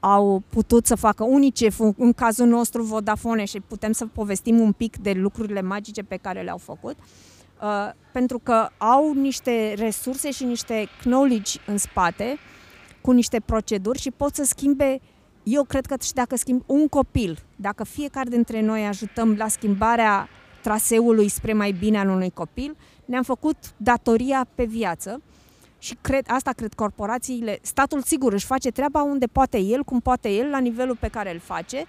Speaker 4: au putut să facă UNICEF, în cazul nostru Vodafone și putem să povestim un pic de lucrurile magice pe care le-au făcut, uh, pentru că au niște resurse și niște knowledge în spate, cu niște proceduri și pot să schimbe eu cred că și dacă schimb un copil, dacă fiecare dintre noi ajutăm la schimbarea traseului spre mai bine al unui copil, ne-am făcut datoria pe viață și cred, asta cred corporațiile, statul sigur își face treaba unde poate el, cum poate el, la nivelul pe care îl face,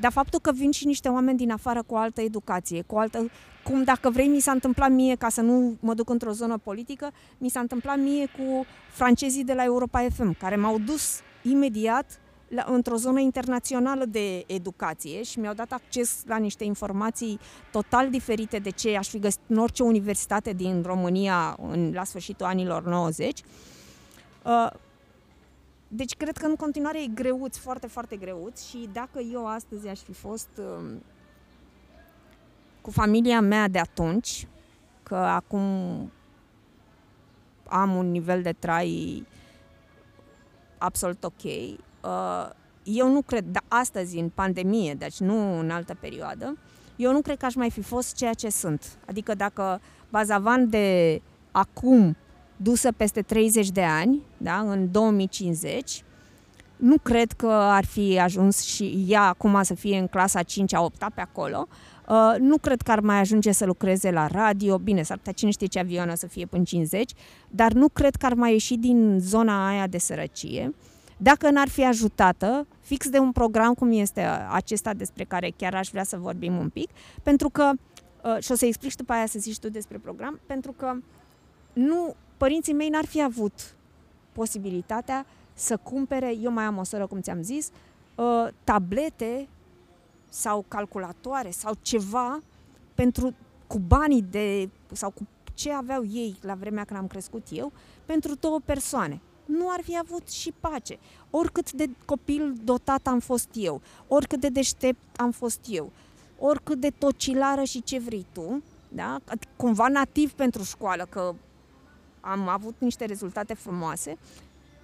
Speaker 4: dar faptul că vin și niște oameni din afară cu o altă educație, cu o altă, cum dacă vrei, mi s-a întâmplat mie, ca să nu mă duc într-o zonă politică, mi s-a întâmplat mie cu francezii de la Europa FM, care m-au dus imediat la, într-o zonă internațională de educație și mi-au dat acces la niște informații total diferite de ce aș fi găsit în orice universitate din România în, la sfârșitul anilor 90. Uh, deci cred că în continuare e greuț, foarte, foarte greuț și dacă eu astăzi aș fi fost uh, cu familia mea de atunci, că acum am un nivel de trai absolut ok, uh, eu nu cred, dar astăzi, în pandemie, deci nu în altă perioadă, eu nu cred că aș mai fi fost ceea ce sunt. Adică dacă Bazavan de acum, dusă peste 30 de ani, da, în 2050, nu cred că ar fi ajuns și ea acum să fie în clasa 5-a, 8 pe acolo. Uh, nu cred că ar mai ajunge să lucreze la radio. Bine, s-ar putea cine știe ce avion o să fie până 50, dar nu cred că ar mai ieși din zona aia de sărăcie. Dacă n-ar fi ajutată, fix de un program cum este acesta despre care chiar aș vrea să vorbim un pic, pentru că, uh, și o să explic și după aia să zici tu despre program, pentru că nu, părinții mei n-ar fi avut posibilitatea să cumpere, eu mai am o soră, cum ți-am zis, uh, tablete sau calculatoare sau ceva pentru cu banii de sau cu ce aveau ei la vremea când am crescut eu pentru două persoane nu ar fi avut și pace. Oricât de copil dotat am fost eu, oricât de deștept am fost eu, oricât de tocilară și ce vrei tu, da? cumva nativ pentru școală, că am avut niște rezultate frumoase,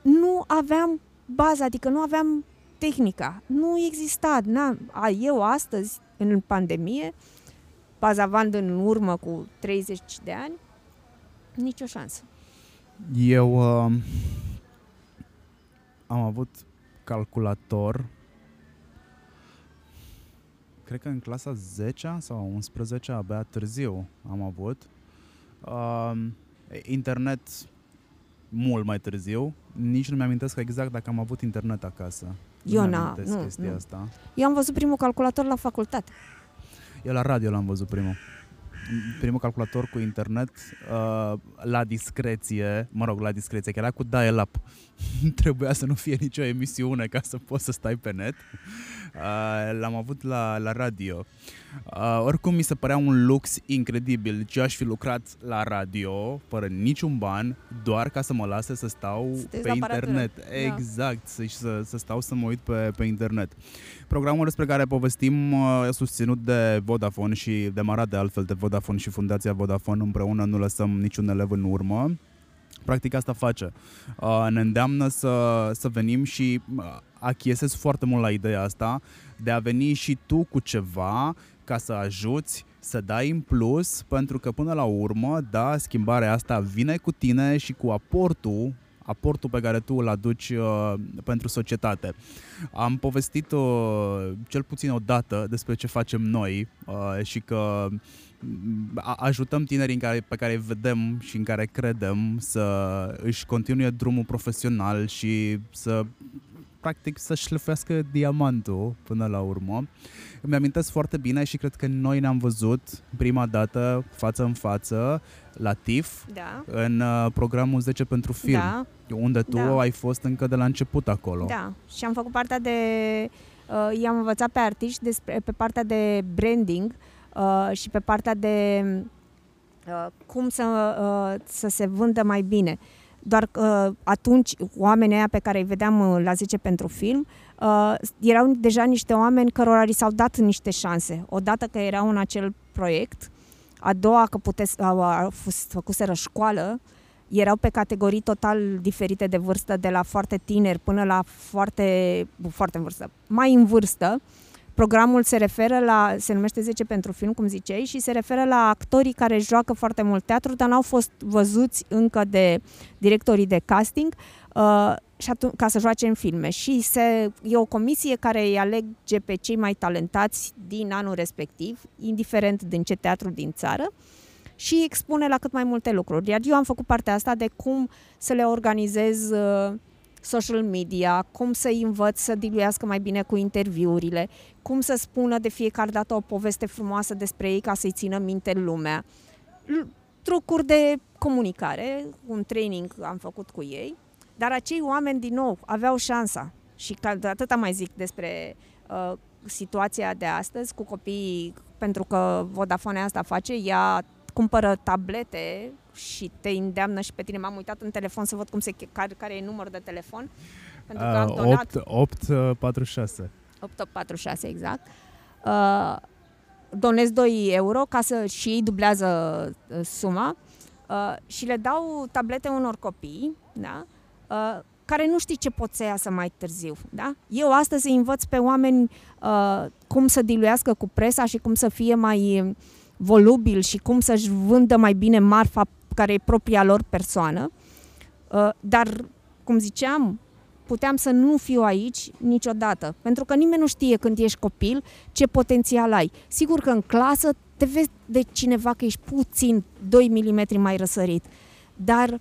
Speaker 4: nu aveam baza, adică nu aveam tehnica. Nu exista. Na, a, eu astăzi, în pandemie, bazavand în urmă cu 30 de ani, nicio șansă.
Speaker 3: Eu uh, am avut calculator cred că în clasa 10 sau 11 abia târziu am avut. Uh, internet mult mai târziu. Nici nu mi-amintesc exact dacă am avut internet acasă.
Speaker 4: Eu
Speaker 3: nu
Speaker 4: n-am, nu,
Speaker 3: chestia
Speaker 4: nu.
Speaker 3: asta.
Speaker 4: Eu am văzut primul calculator la facultate.
Speaker 3: Eu la radio l-am văzut primul. Primul calculator cu internet uh, la discreție, mă rog, la discreție, că era cu dial-up. Trebuia să nu fie nicio emisiune ca să poți să stai pe net. Uh, l-am avut la, la radio. Uh, oricum mi se părea un lux incredibil. Ce aș fi lucrat la radio, fără niciun ban, doar ca să mă lase să stau
Speaker 4: Să te uiți
Speaker 3: pe
Speaker 4: la aparatură.
Speaker 3: internet.
Speaker 4: Da.
Speaker 3: Exact, să, să, să stau să mă uit pe, pe internet. Programul despre care povestim uh, e susținut de Vodafone și demarat de altfel de Vodafone și Fundația Vodafone împreună nu lăsăm niciun elev în urmă. Practic asta face. Uh, ne îndeamnă să, să venim și uh, achiesez foarte mult la ideea asta de a veni și tu cu ceva ca să ajuți să dai în plus, pentru că până la urmă, da, schimbarea asta vine cu tine și cu aportul aportul pe care tu îl aduci uh, pentru societate. Am povestit uh, cel puțin o dată despre ce facem noi uh, și că mm, a- ajutăm tinerii în care, pe care îi vedem și în care credem să își continue drumul profesional și să practic să șlefuiască diamantul până la urmă. Îmi amintesc foarte bine și cred că noi ne-am văzut prima dată față în față la TIF
Speaker 4: Da.
Speaker 3: în uh, programul 10 pentru film,
Speaker 4: Da,
Speaker 3: unde tu
Speaker 4: Da.
Speaker 3: ai fost încă de la început acolo.
Speaker 4: da. Și am făcut partea de... Uh, i-am învățat pe artiști despre, pe partea de branding uh, și pe partea de uh, cum să, uh, să se vândă mai bine. Doar că uh, atunci oamenii aia pe care îi vedeam uh, la 10 pentru film uh, erau deja niște oameni cărora li s-au dat niște șanse. Odată că erau în acel proiect, a doua că pute, au, au fost, făcuseră școală, erau pe categorii total diferite de vârstă, de la foarte tineri până la foarte, foarte în vârstă, mai în vârstă. Programul se referă la, se numește 10 pentru film, cum ziceai, și se referă la actorii care joacă foarte mult teatru, dar n-au fost văzuți încă de directorii de casting uh, și atu- ca să joace în filme. Și se, e o comisie care îi alege pe cei mai talentați din anul respectiv, indiferent din ce teatru din țară, și expune la cât mai multe lucruri. Iar eu am făcut partea asta de cum să le organizez uh, social media, cum să-i învăț să diluiască mai bine cu interviurile, cum să spună de fiecare dată o poveste frumoasă despre ei ca să-i țină minte lumea. L- trucuri de comunicare, un training am făcut cu ei, dar acei oameni, din nou, aveau șansa. Și ca de atâta mai zic despre uh, situația de astăzi cu copiii, pentru că Vodafone asta face, ea cumpără tablete și te îndeamnă și pe tine. M-am uitat în telefon să văd cum se, care, care e numărul de telefon. Pentru că am donat
Speaker 3: 8, 846.
Speaker 4: 846 exact. Uh, donez 2 euro ca să și ei dublează uh, suma uh, și le dau tablete unor copii, da? Uh, care nu știi ce pot să iasă mai târziu. Da? Eu astăzi îi învăț pe oameni uh, cum să diluiască cu presa și cum să fie mai volubil și cum să-și vândă mai bine marfa care e propria lor persoană. Uh, dar, cum ziceam, puteam să nu fiu aici niciodată. Pentru că nimeni nu știe când ești copil ce potențial ai. Sigur că în clasă te vezi de cineva că ești puțin 2 mm mai răsărit. Dar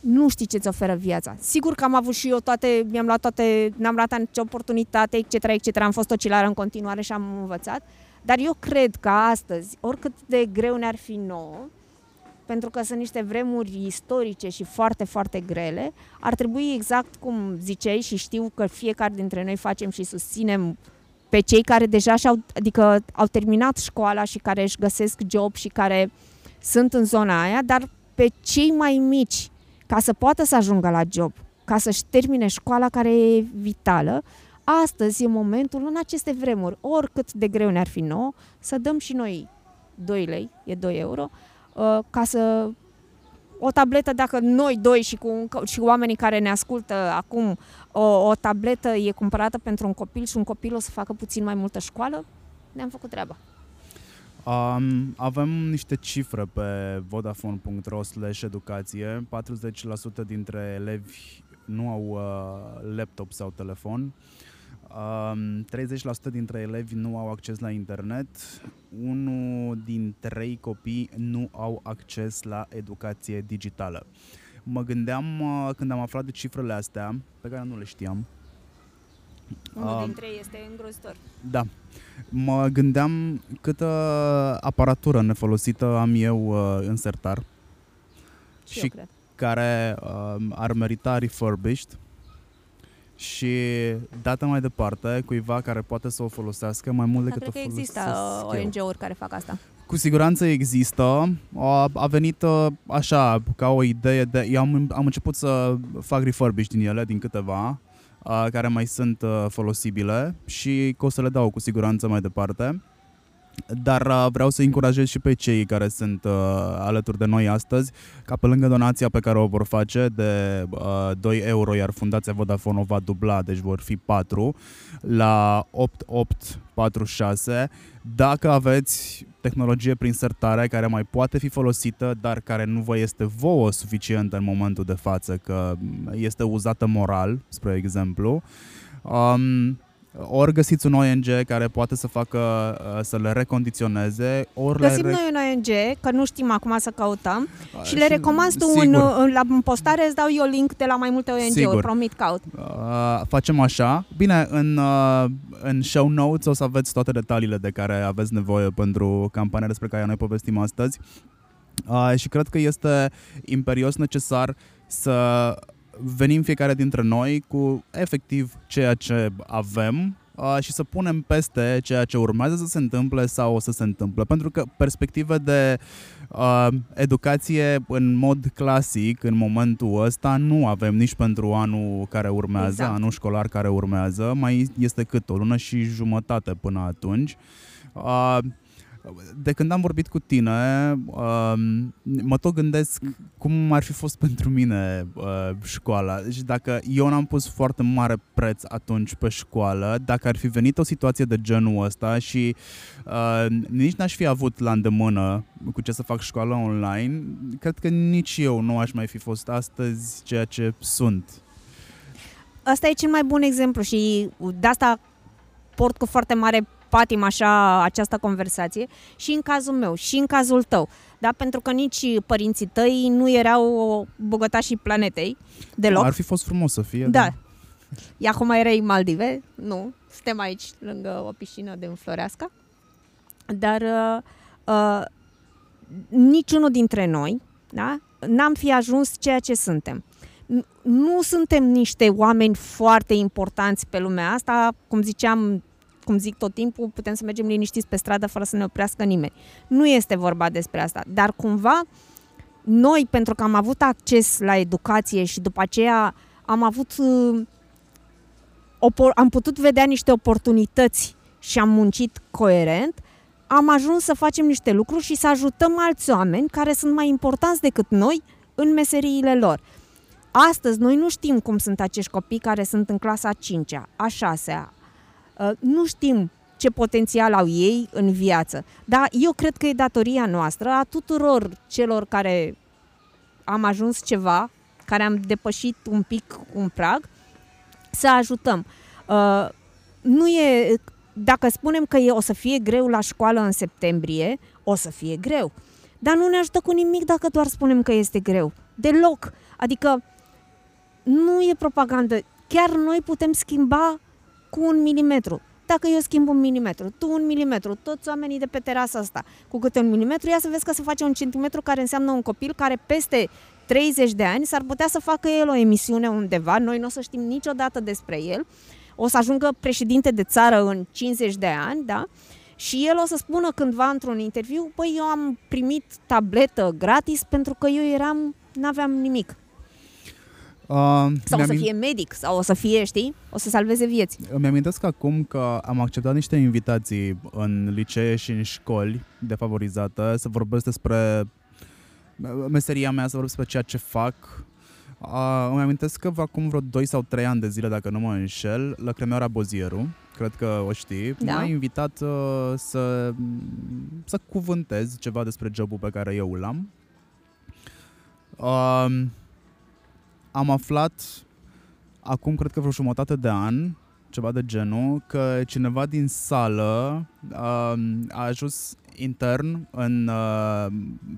Speaker 4: nu știi ce-ți oferă viața. Sigur că am avut și eu toate, mi-am luat toate, n-am luat nicio oportunitate, etc., etc., am fost ocilară în continuare și am învățat, dar eu cred că astăzi, oricât de greu ne-ar fi nouă, pentru că sunt niște vremuri istorice și foarte, foarte grele, ar trebui exact cum ziceai și știu că fiecare dintre noi facem și susținem pe cei care deja și-au, adică au terminat școala și care își găsesc job și care sunt în zona aia, dar pe cei mai mici, ca să poată să ajungă la job, ca să-și termine școala care e vitală, astăzi e momentul, în aceste vremuri, oricât de greu ne-ar fi nouă, să dăm și noi 2 lei, e 2 euro, uh, ca să o tabletă, dacă noi doi și cu, și cu oamenii care ne ascultă acum, o, o tabletă e cumpărată pentru un copil și un copil o să facă puțin mai multă școală, ne-am făcut treaba.
Speaker 3: Um, avem niște cifre pe vodafone.ro slash educație. 40% dintre elevi nu au uh, laptop sau telefon. Um, 30% dintre elevi nu au acces la internet. Unul din trei copii nu au acces la educație digitală. Mă gândeam uh, când am aflat de cifrele astea, pe care nu le știam,
Speaker 4: Unul
Speaker 3: Um,
Speaker 4: dintre ei este îngrozitor.
Speaker 3: Da. Mă gândeam câtă aparatură nefolosită am eu uh, în sertar
Speaker 4: Și,
Speaker 3: Și
Speaker 4: eu cred.
Speaker 3: care uh, ar merita refurbished și dată mai departe cuiva care poate să o folosească mai mult
Speaker 4: Dar
Speaker 3: decât
Speaker 4: cred
Speaker 3: o
Speaker 4: că există
Speaker 3: folosesc
Speaker 4: uh,
Speaker 3: eu.
Speaker 4: ONG-uri care fac asta.
Speaker 3: Cu siguranță există. A, a venit uh, așa, ca o idee de... Eu am, am început să fac refurbish din ele, din câteva, uh, care mai sunt uh, folosibile și că o să le dau cu siguranță mai departe. Dar uh, vreau să încurajez și pe cei care sunt uh, alături de noi astăzi, ca pe lângă donația pe care o vor face de uh, 2 euro, iar Fundația Vodafone o va dubla, deci vor fi 4, la 8846, dacă aveți tehnologie prin sertare care mai poate fi folosită, dar care nu vă este vouă suficientă în momentul de față, că este uzată moral, spre exemplu, um, ori găsiți un ONG care poate să facă, uh, să le recondiționeze, ori
Speaker 4: Găsim
Speaker 3: le...
Speaker 4: noi un ONG, că nu știm acum să căutăm,
Speaker 3: Uh,
Speaker 4: și le recomand tu în,
Speaker 3: sigur.
Speaker 4: în, la în postare, îți dau eu link de la mai multe ONG-uri,
Speaker 3: Sigur.
Speaker 4: promit caut.
Speaker 3: Uh, facem așa. Bine, în, uh, în show notes o să aveți toate detaliile de care aveți nevoie pentru campania despre care noi povestim astăzi. Uh, și cred că este imperios necesar să venim fiecare dintre noi cu efectiv ceea ce avem uh, și să punem peste ceea ce urmează să se întâmple sau o să se întâmple. Pentru că perspective de uh, educație în mod clasic în momentul ăsta nu avem nici pentru anul care urmează,
Speaker 4: Exact.
Speaker 3: anul școlar care urmează. Mai este cât o lună și jumătate până atunci. Uh, de când am vorbit cu tine, uh, mă tot gândesc cum ar fi fost pentru mine uh, școala. Și dacă eu n-am pus foarte mare preț atunci pe școală, dacă ar fi venit o situație de genul ăsta și uh, nici n-aș fi avut la îndemână cu ce să fac școală online, cred că nici eu nu aș mai fi fost astăzi ceea ce sunt.
Speaker 4: Asta e cel mai bun exemplu și de asta port cu foarte mare patim așa această conversație și în cazul meu și în cazul tău. Da? Pentru că nici părinții tăi nu erau bogătașii planetei deloc.
Speaker 3: Ar fi fost frumos să fie.
Speaker 4: Da. E acum erai în Maldive? Nu. Suntem aici lângă o piscină de înflorească. Dar uh, uh, niciunul dintre noi da? n-am fi ajuns ceea ce suntem. N- Nu suntem niște oameni foarte importanți pe lumea asta, cum ziceam, cum zic tot timpul, putem să mergem liniștiți pe stradă fără să ne oprească nimeni. Nu este vorba despre asta, dar cumva noi, pentru că am avut acces la educație și după aceea am avut uh, opor- am putut vedea niște oportunități și am muncit coerent, am ajuns să facem niște lucruri și să ajutăm alți oameni care sunt mai importanți decât noi în meseriile lor. Astăzi noi nu știm cum sunt acești copii care sunt în clasa 5-a, a 6-a. Uh, Nu știm ce potențial au ei în viață. Dar eu cred că e datoria noastră a tuturor celor care am ajuns ceva, care am depășit un pic un prag, să ajutăm. Uh, nu e, dacă spunem că e, o să fie greu la școală în septembrie, o să fie greu. Dar nu ne ajută cu nimic dacă doar spunem că este greu. Deloc. Adică nu e propagandă. Chiar noi putem schimba cu un milimetru. Dacă eu schimb un milimetru, tu un milimetru, toți oamenii de pe terasa asta cu câte un milimetru, ia să vezi că se face un centimetru care înseamnă un copil care peste 30 de ani s-ar putea să facă el o emisiune undeva, noi nu o să știm niciodată despre el, o să ajungă președinte de țară în 50 de ani, da? Și el o să spună cândva într-un interviu, păi eu am primit tabletă gratis pentru că eu eram, n-aveam nimic.
Speaker 3: Uh,
Speaker 4: Sau o să
Speaker 3: mi-amin-
Speaker 4: fie medic, sau o să fie, știi, o să salveze vieți.
Speaker 3: Îmi amintesc acum că am acceptat niște invitații în licee și în școli defavorizate să vorbesc despre meseria mea, să vorbesc despre ceea ce fac. Uh, îmi amintesc că acum vreo 2 sau 3 ani de zile, dacă nu mă înșel, la Cremioara Bozieru, cred că o știi,
Speaker 4: Da.
Speaker 3: m-a invitat uh, să, să cuvântez ceva despre jobul pe care eu îl am. Uh, am aflat acum, cred că vreo jumătate de an, ceva de genul, că cineva din sală uh, a ajuns intern în uh,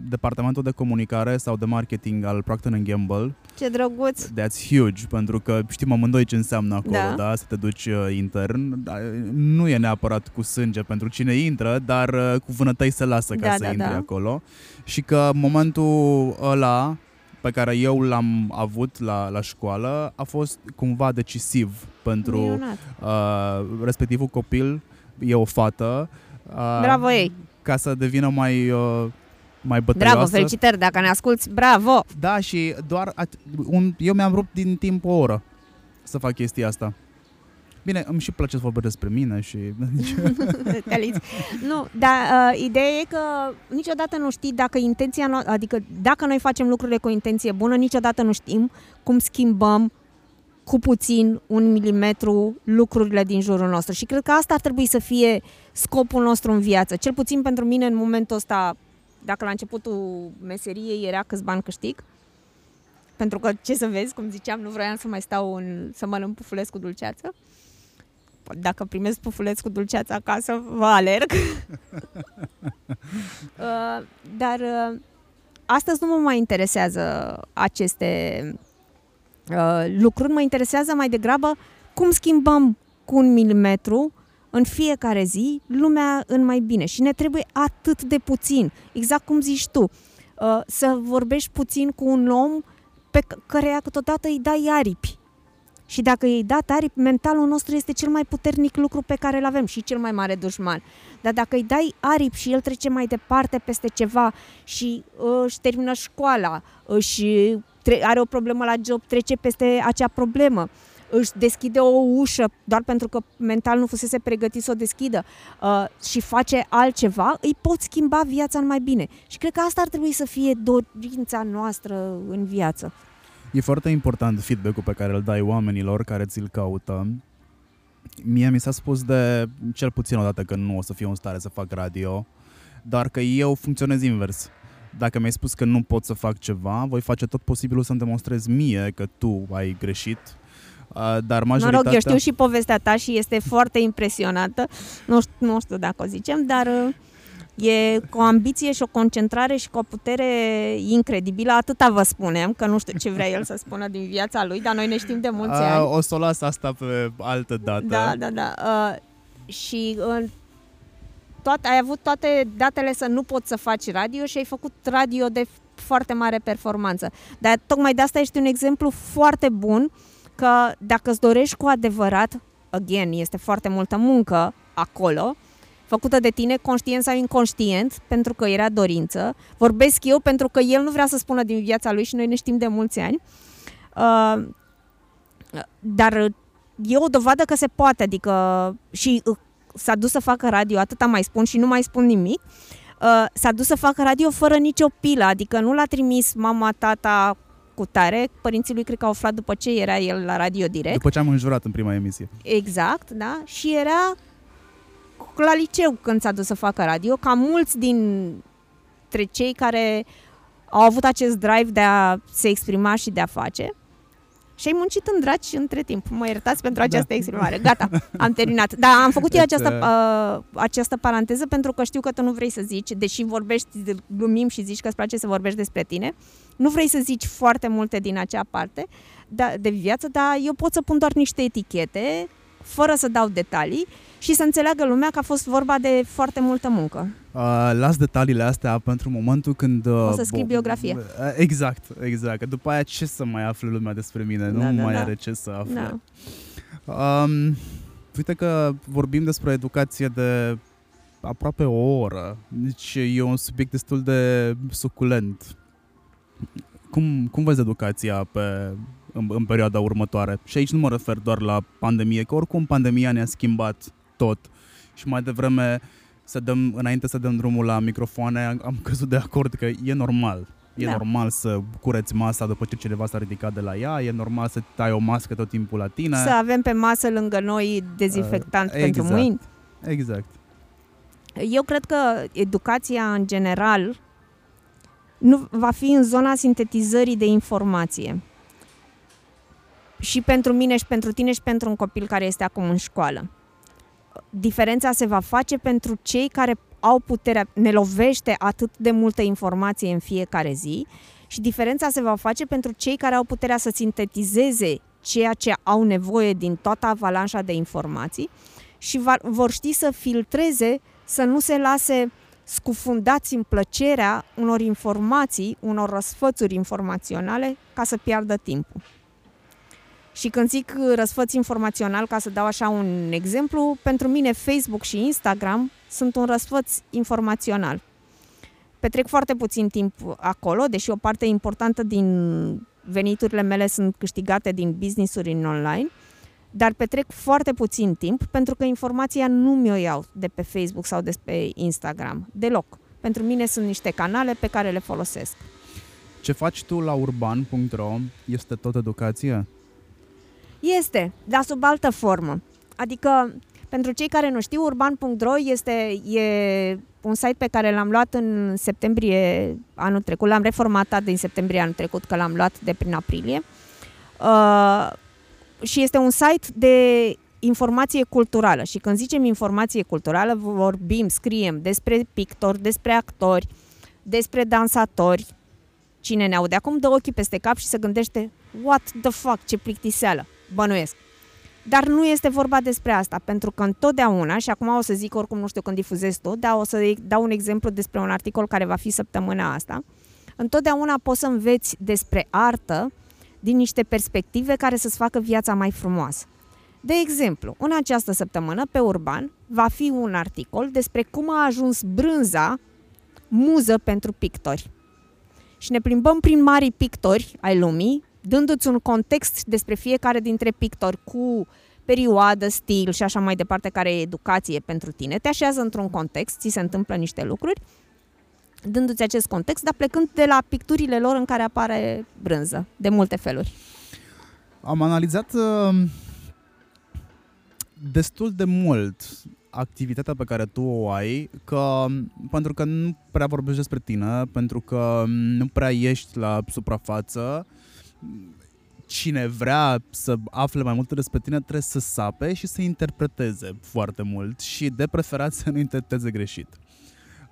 Speaker 3: departamentul de comunicare sau de marketing al Procter Gamble.
Speaker 4: Ce drăguț!
Speaker 3: That's huge, pentru că știm amândoi ce înseamnă acolo,
Speaker 4: Da.
Speaker 3: da, să te duci uh, intern. Da, Nu e neapărat cu sânge pentru cine intră, dar uh, cu vânătăi se lasă ca
Speaker 4: Da,
Speaker 3: să
Speaker 4: da,
Speaker 3: intri
Speaker 4: da.
Speaker 3: acolo. Și că momentul ăla pe care eu l-am avut la, la școală a fost cumva decisiv pentru
Speaker 4: Minunat.
Speaker 3: uh, respectivul copil, e o fată, uh,
Speaker 4: Bravo ei!
Speaker 3: ca să devină mai, uh, mai bătăioasă.
Speaker 4: Bravo, felicitări dacă ne asculti, bravo!
Speaker 3: Da, și doar at- un, eu mi-am rupt din timp o oră să fac chestia asta. Bine, îmi și place să vorbesc despre mine și...
Speaker 4: Te aliți. nu, dar uh, ideea e că niciodată nu știi dacă intenția noastră, adică dacă noi facem lucrurile cu o intenție bună, niciodată nu știm cum schimbăm cu puțin, un milimetru, lucrurile din jurul nostru. Și cred că asta ar trebui să fie scopul nostru în viață. Cel puțin pentru mine în momentul ăsta, dacă la începutul meseriei era câți bani câștig, pentru că, ce să vezi, cum ziceam, nu vroiam să mai stau în, să mănânc pufuleț cu dulceață. Dacă primesc pufuleț cu dulceață acasă, vă alerg. uh, dar uh, astăzi nu mă mai interesează aceste uh, lucruri, mă interesează mai degrabă cum schimbăm cu un milimetru în fiecare zi lumea în mai bine. Și ne trebuie atât de puțin, exact cum zici tu, uh, să vorbești puțin cu un om pe c- căreia câteodată îi dai aripi. Și dacă îi dat aripi, mentalul nostru este cel mai puternic lucru pe care îl avem și cel mai mare dușman. Dar dacă îi dai aripi și el trece mai departe peste ceva și uh, își termină școala, își tre- are o problemă la job, trece peste acea problemă, își deschide o ușă doar pentru că mental nu fusese pregătit să o deschidă uh, și face altceva, îi pot schimba viața în mai bine. Și cred că asta ar trebui să fie dorința noastră în viață.
Speaker 3: E foarte important feedback-ul pe care îl dai oamenilor care ți-l caută. Mie mi s-a spus de cel puțin o dată că nu o să fiu în stare să fac radio, dar că eu funcționez invers. Dacă mi-ai spus că nu pot să fac ceva, voi face tot posibilul să-mi demonstrezi mie că tu ai greșit. Uh, Dar majoritatea...
Speaker 4: Mă rog, eu știu și povestea ta și este foarte impresionată. Nu știu, nu știu dacă o zicem, dar uh, E cu o ambiție și o concentrare și cu o putere incredibilă. Atâta vă spunem, că nu știu ce vrea el să spună din viața lui, dar noi ne știm de mulți
Speaker 3: A,
Speaker 4: ani.
Speaker 3: o să o las asta pe altă dată.
Speaker 4: Da, da, da. Uh, și uh, toate, ai avut toate datele să nu poți să faci radio și ai făcut radio de foarte mare performanță. Dar tocmai de asta ești un exemplu foarte bun că dacă îți dorești cu adevărat, again, este foarte multă muncă acolo, făcută de tine, conștient sau inconștient, pentru că era dorință. Vorbesc eu pentru că el nu vrea să spună din viața lui și noi ne știm de mulți ani. Uh, dar e o dovadă că se poate, adică și uh, s-a dus să facă radio, atâta mai spun și nu mai spun nimic, uh, s-a dus să facă radio fără nicio pilă, adică nu l-a trimis mama, tata cu tare, părinții lui cred că au aflat după ce era el la radio direct.
Speaker 3: După ce am înjurat în prima emisie.
Speaker 4: Exact, da, și era la liceu când s-a dus să facă radio, ca mulți dintre cei care au avut acest drive de a se exprima și de a face. Și ai muncit în draci între timp. Mă iertați pentru această exprimare. Gata, am terminat. Da, am făcut eu
Speaker 3: Deci,
Speaker 4: această, uh, această paranteză pentru că știu că tu nu vrei să zici, deși vorbești, glumim și zici că îți place să vorbești despre tine, nu vrei să zici foarte multe din acea parte da, de viață, dar eu pot să pun doar niște etichete, fără să dau detalii și să înțeleagă lumea că a fost vorba de foarte multă muncă.
Speaker 3: Uh, las detaliile astea pentru momentul când... Uh,
Speaker 4: O să scrii
Speaker 3: bo-
Speaker 4: biografie.
Speaker 3: Uh, exact, exact. Că după aia ce să mai afle lumea despre mine?
Speaker 4: Da,
Speaker 3: nu
Speaker 4: da,
Speaker 3: mai
Speaker 4: da.
Speaker 3: are ce să afle.
Speaker 4: Da.
Speaker 3: Um, uite că vorbim despre educație de aproape o oră. Deci e un subiect destul de suculent. Cum, cum vezi educația pe, în, în perioada următoare? Și aici nu mă refer doar la pandemie, că oricum pandemia ne-a schimbat tot. Și mai devreme, să dăm, înainte să dăm drumul la microfoane, am, am căzut de acord că e normal. E
Speaker 4: Da.
Speaker 3: normal să cureți masa după ce cineva s-a ridicat de la ea, e normal să tai o mască tot timpul la tine.
Speaker 4: Să avem pe masă lângă noi dezinfectant
Speaker 3: Uh,
Speaker 4: pentru
Speaker 3: exact.
Speaker 4: mâini.
Speaker 3: Exact.
Speaker 4: Eu cred că educația în general nu va fi în zona sintetizării de informație. Și pentru mine și pentru tine și pentru un copil care este acum în școală. Diferența se va face pentru cei care au puterea, ne lovește atât de multă informație în fiecare zi și diferența se va face pentru cei care au puterea să sintetizeze ceea ce au nevoie din toată avalanșa de informații și va, vor ști să filtreze, să nu se lase scufundați în plăcerea unor informații, unor răsfățuri informaționale ca să piardă timpul. Și când zic răsfăț informațional, ca să dau așa un exemplu, pentru mine Facebook și Instagram sunt un răsfăț informațional. Petrec foarte puțin timp acolo, deși o parte importantă din veniturile mele sunt câștigate din business-uri în online, dar petrec foarte puțin timp pentru că informația nu mi-o iau de pe Facebook sau de pe Instagram, deloc. Pentru mine sunt niște canale pe care le folosesc.
Speaker 3: Ce faci tu la urban.ro este tot educație?
Speaker 4: Este, dar sub altă formă. Adică, pentru cei care nu știu, urban.ro este e un site pe care l-am luat în septembrie anul trecut, l-am reformatat din septembrie anul trecut, că l-am luat de prin aprilie. Uh, și este un site de informație culturală. Și când zicem informație culturală, vorbim, scriem despre pictori, despre actori, despre dansatori. Cine ne aude acum dă ochii peste cap și se gândește what the fuck, ce plictiseală, bănuiesc. Dar nu este vorba despre asta, pentru că întotdeauna, și acum o să zic oricum nu știu când difuzez tot, dar o să dau un exemplu despre un articol care va fi săptămâna asta, întotdeauna poți să înveți despre artă din niște perspective care să-ți facă viața mai frumoasă. De exemplu, în această săptămână, pe Urban, va fi un articol despre cum a ajuns brânza muză pentru pictori. Și ne plimbăm prin mari pictori ai lumii, dându-ți un context despre fiecare dintre pictori cu perioadă, stil și așa mai departe, care e educație pentru tine. Te așează într-un context, ți se întâmplă niște lucruri, dându-ți acest context, dar plecând de la picturile lor în care apare brânză, de multe feluri.
Speaker 3: Am analizat uh, destul de mult activitatea pe care tu o ai, că, pentru că nu prea vorbești despre tine, pentru că nu prea ești la suprafață, cine vrea să afle mai multe despre tine trebuie să sape și să interpreteze foarte mult și de preferat să nu interpreteze greșit.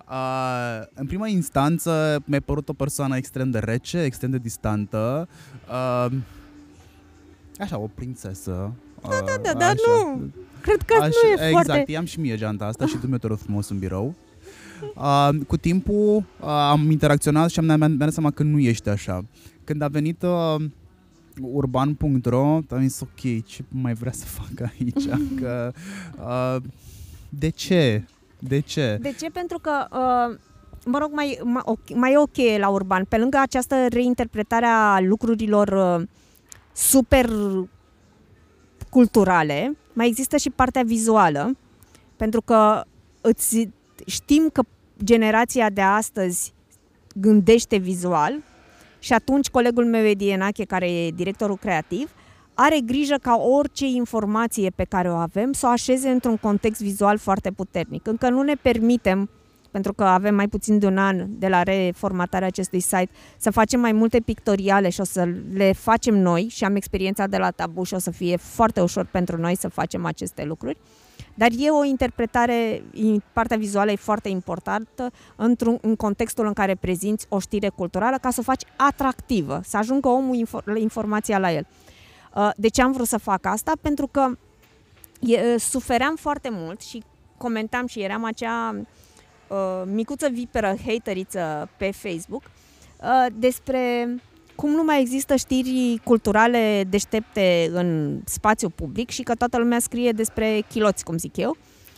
Speaker 3: Uh, în prima instanță mi-a părut o persoană extrem de rece, extrem de distantă. Uh, așa, o prințesă.
Speaker 4: Da, da, da, dar nu. Cred că
Speaker 3: Aș,
Speaker 4: nu e
Speaker 3: exact,
Speaker 4: foarte...
Speaker 3: i-am și mie geanta asta și dumneavoastră frumos în birou. Uh, cu timpul uh, am interacționat și am mi-am mi-am dat seama că nu ești așa. Când a venit uh, urban.ro, am zis ok, ce mai vrea să fac aici? că, uh, de ce? De ce?
Speaker 4: De ce? Pentru că, uh, mă rog, mai, mai, ok- mai e ok la Urban. Pe lângă această reinterpretare a lucrurilor uh, super culturale, mai există și partea vizuală, pentru că îți știm că generația de astăzi gândește vizual și atunci colegul meu Edi Enache, care e directorul creativ, are grijă ca orice informație pe care o avem să o așeze într-un context vizual foarte puternic. Încă nu ne permitem, pentru că avem mai puțin de un an de la reformatarea acestui site, să facem mai multe pictoriale și o să le facem noi și am experiența de la Tabu și o să fie foarte ușor pentru noi să facem aceste lucruri. Dar e o interpretare, partea vizuală e foarte importantă într-un, în contextul în care prezinți o știre culturală ca să o faci atractivă, să ajungă omul infor, informația la el. Uh, De ce am vrut să fac asta? Pentru că e, sufeream foarte mult și comentam și eram acea uh, micuță viperă hateriță pe Facebook uh, despre cum nu mai există știri culturale deștepte în spațiu public și că toată lumea scrie despre chiloți, cum zic eu.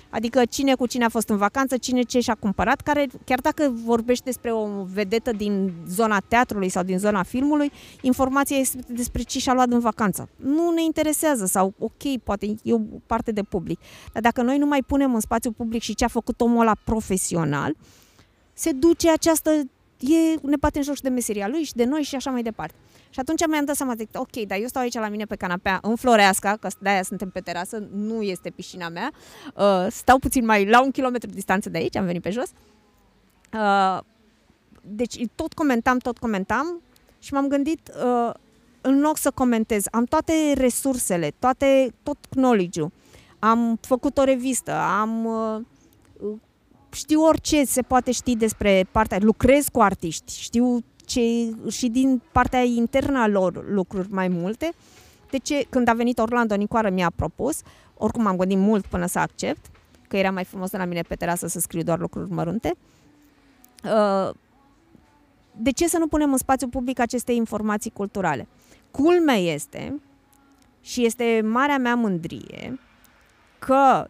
Speaker 4: Adică cine cu cine a fost în vacanță, cine ce și-a cumpărat, care chiar dacă vorbești despre o vedetă din zona teatrului sau din zona filmului, informația este despre ce și-a luat în vacanță. Nu ne interesează sau ok, poate e o parte de public. Dar dacă noi nu mai punem în spațiu public și ce a făcut omul ăla profesional, se duce această e, ne bate în joc și de meseria lui și de noi și așa mai departe. Și atunci mi-am dat seama, zic, ok, dar eu stau aici la mine pe canapea în Floreasca, că de-aia suntem pe terasă, nu este piscina mea, uh, stau puțin mai la un kilometru distanță de aici, am venit pe jos. Uh, deci tot comentam, tot comentam și m-am gândit, uh, în loc să comentez, am toate resursele, toate, tot knowledge-ul, am făcut o revistă, am uh, știu orice se poate ști despre partea, lucrez cu artiști, știu ce, și din partea internă a lor lucruri mai multe. De ce, când a venit Orlando Nicoară mi-a propus, oricum m-am gândit mult până să accept, că era mai frumos la mine pe terasă să scriu doar lucruri mărunte. Uh, de ce să nu punem în spațiu public aceste informații culturale? Culmea este, și este marea mea mândrie, că